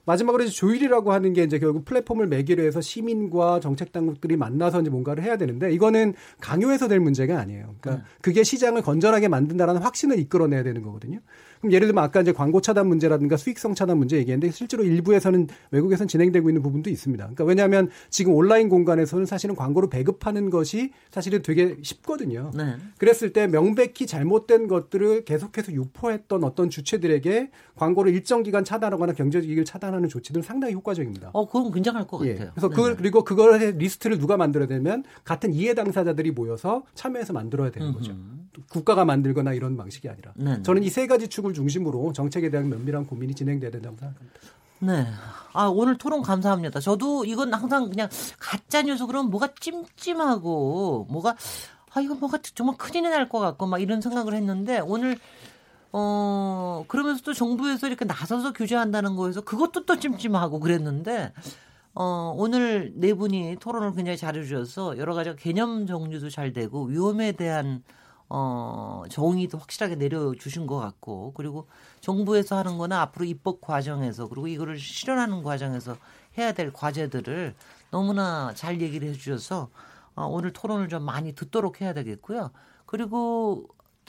마지막으로 이제 조율이라고 하는 게 이제 결국 플랫폼을 매개로 해서 시민과 정책 당국들이 만나서 이제 뭔가를 해야 되는데 이거는 강요해서 될 문제가 아니에요. 그러니까 그게 시장을 건전하게 만든다라는 확신을 이끌어내야 되는 거거든요. 그럼 예를 들면 아까 이제 광고 차단 문제라든가 수익성 차단 문제 얘기했는데 실제로 일부에서는 외국에서는 진행되고 있는 부분도 있습니다. 그러니까 왜냐하면 지금 온라인 공간에서는 사실은 광고를 배급하는 것이 사실은 되게 쉽거든요. 네. 그랬을 때 명백히 잘못된 것들을 계속해서 유포했던 어떤 주체들에게 광고를 일정 기간 차단하거나 경제적 이익을 차단하는 조치들은 상당히 효과적입니다. 어, 그건 굉장할 것 예. 같아요. 그래서 네, 그걸 네. 그리고 그걸 리스트를 누가 만들어야 되면 같은 이해 당사자들이 모여서 참여해서 만들어야 되는 거죠. 국가가 만들거나 이런 방식이 아니라. 네, 네. 저는 이 세 가지 축을 중심으로 정책에 대한 면밀한 고민이 진행돼야 된다고 생각합니다. 네. 아, 오늘 토론 감사합니다. 저도 이건 항상 그냥 가짜 뉴스 그러면 뭐가 찜찜하고 뭐가 아, 이거 뭐가 정말 큰일이 날 것 같고 막 이런 생각을 했는데 오늘 어, 그러면서 또 정부에서 이렇게 나서서 규제한다는 거에서 그것도 또 찜찜하고 그랬는데 어, 오늘 네 분이 토론을 굉장히 잘해주셔서 여러 가지 개념 정리도 잘 되고 위험에 대한 어, 정의도 확실하게 내려주신 것 같고 그리고 정부에서 하는 거나 앞으로 입법 과정에서 그리고 이거를 실현하는 과정에서 해야 될 과제들을 너무나 잘 얘기를 해주셔서 어, 오늘 토론을 좀 많이 듣도록 해야 되겠고요. 그리고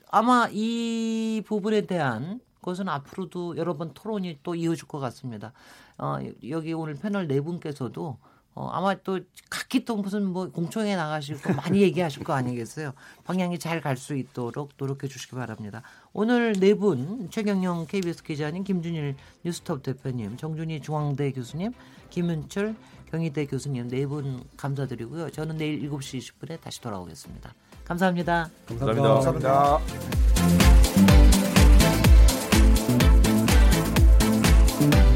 아마 이 부분에 대한 것은 앞으로도 여러 번 토론이 또 이어질 것 같습니다. 어, 여기 오늘 패널 네 분께서도 어, 아마 또 각기 또 무슨 뭐 공청회 나가시고 많이 얘기하실 거 아니겠어요. 방향이 잘 갈 수 있도록 노력해 주시기 바랍니다. 오늘 네 분 최경영 KBS 기자님, 김준일 뉴스톱 대표님, 정준희 중앙대 교수님, 김은철 경희대 교수님 네 분 감사드리고요. 저는 내일 7시 20분에 다시 돌아오겠습니다 감사합니다. 감사합니다. 감사합니다. 감사합니다.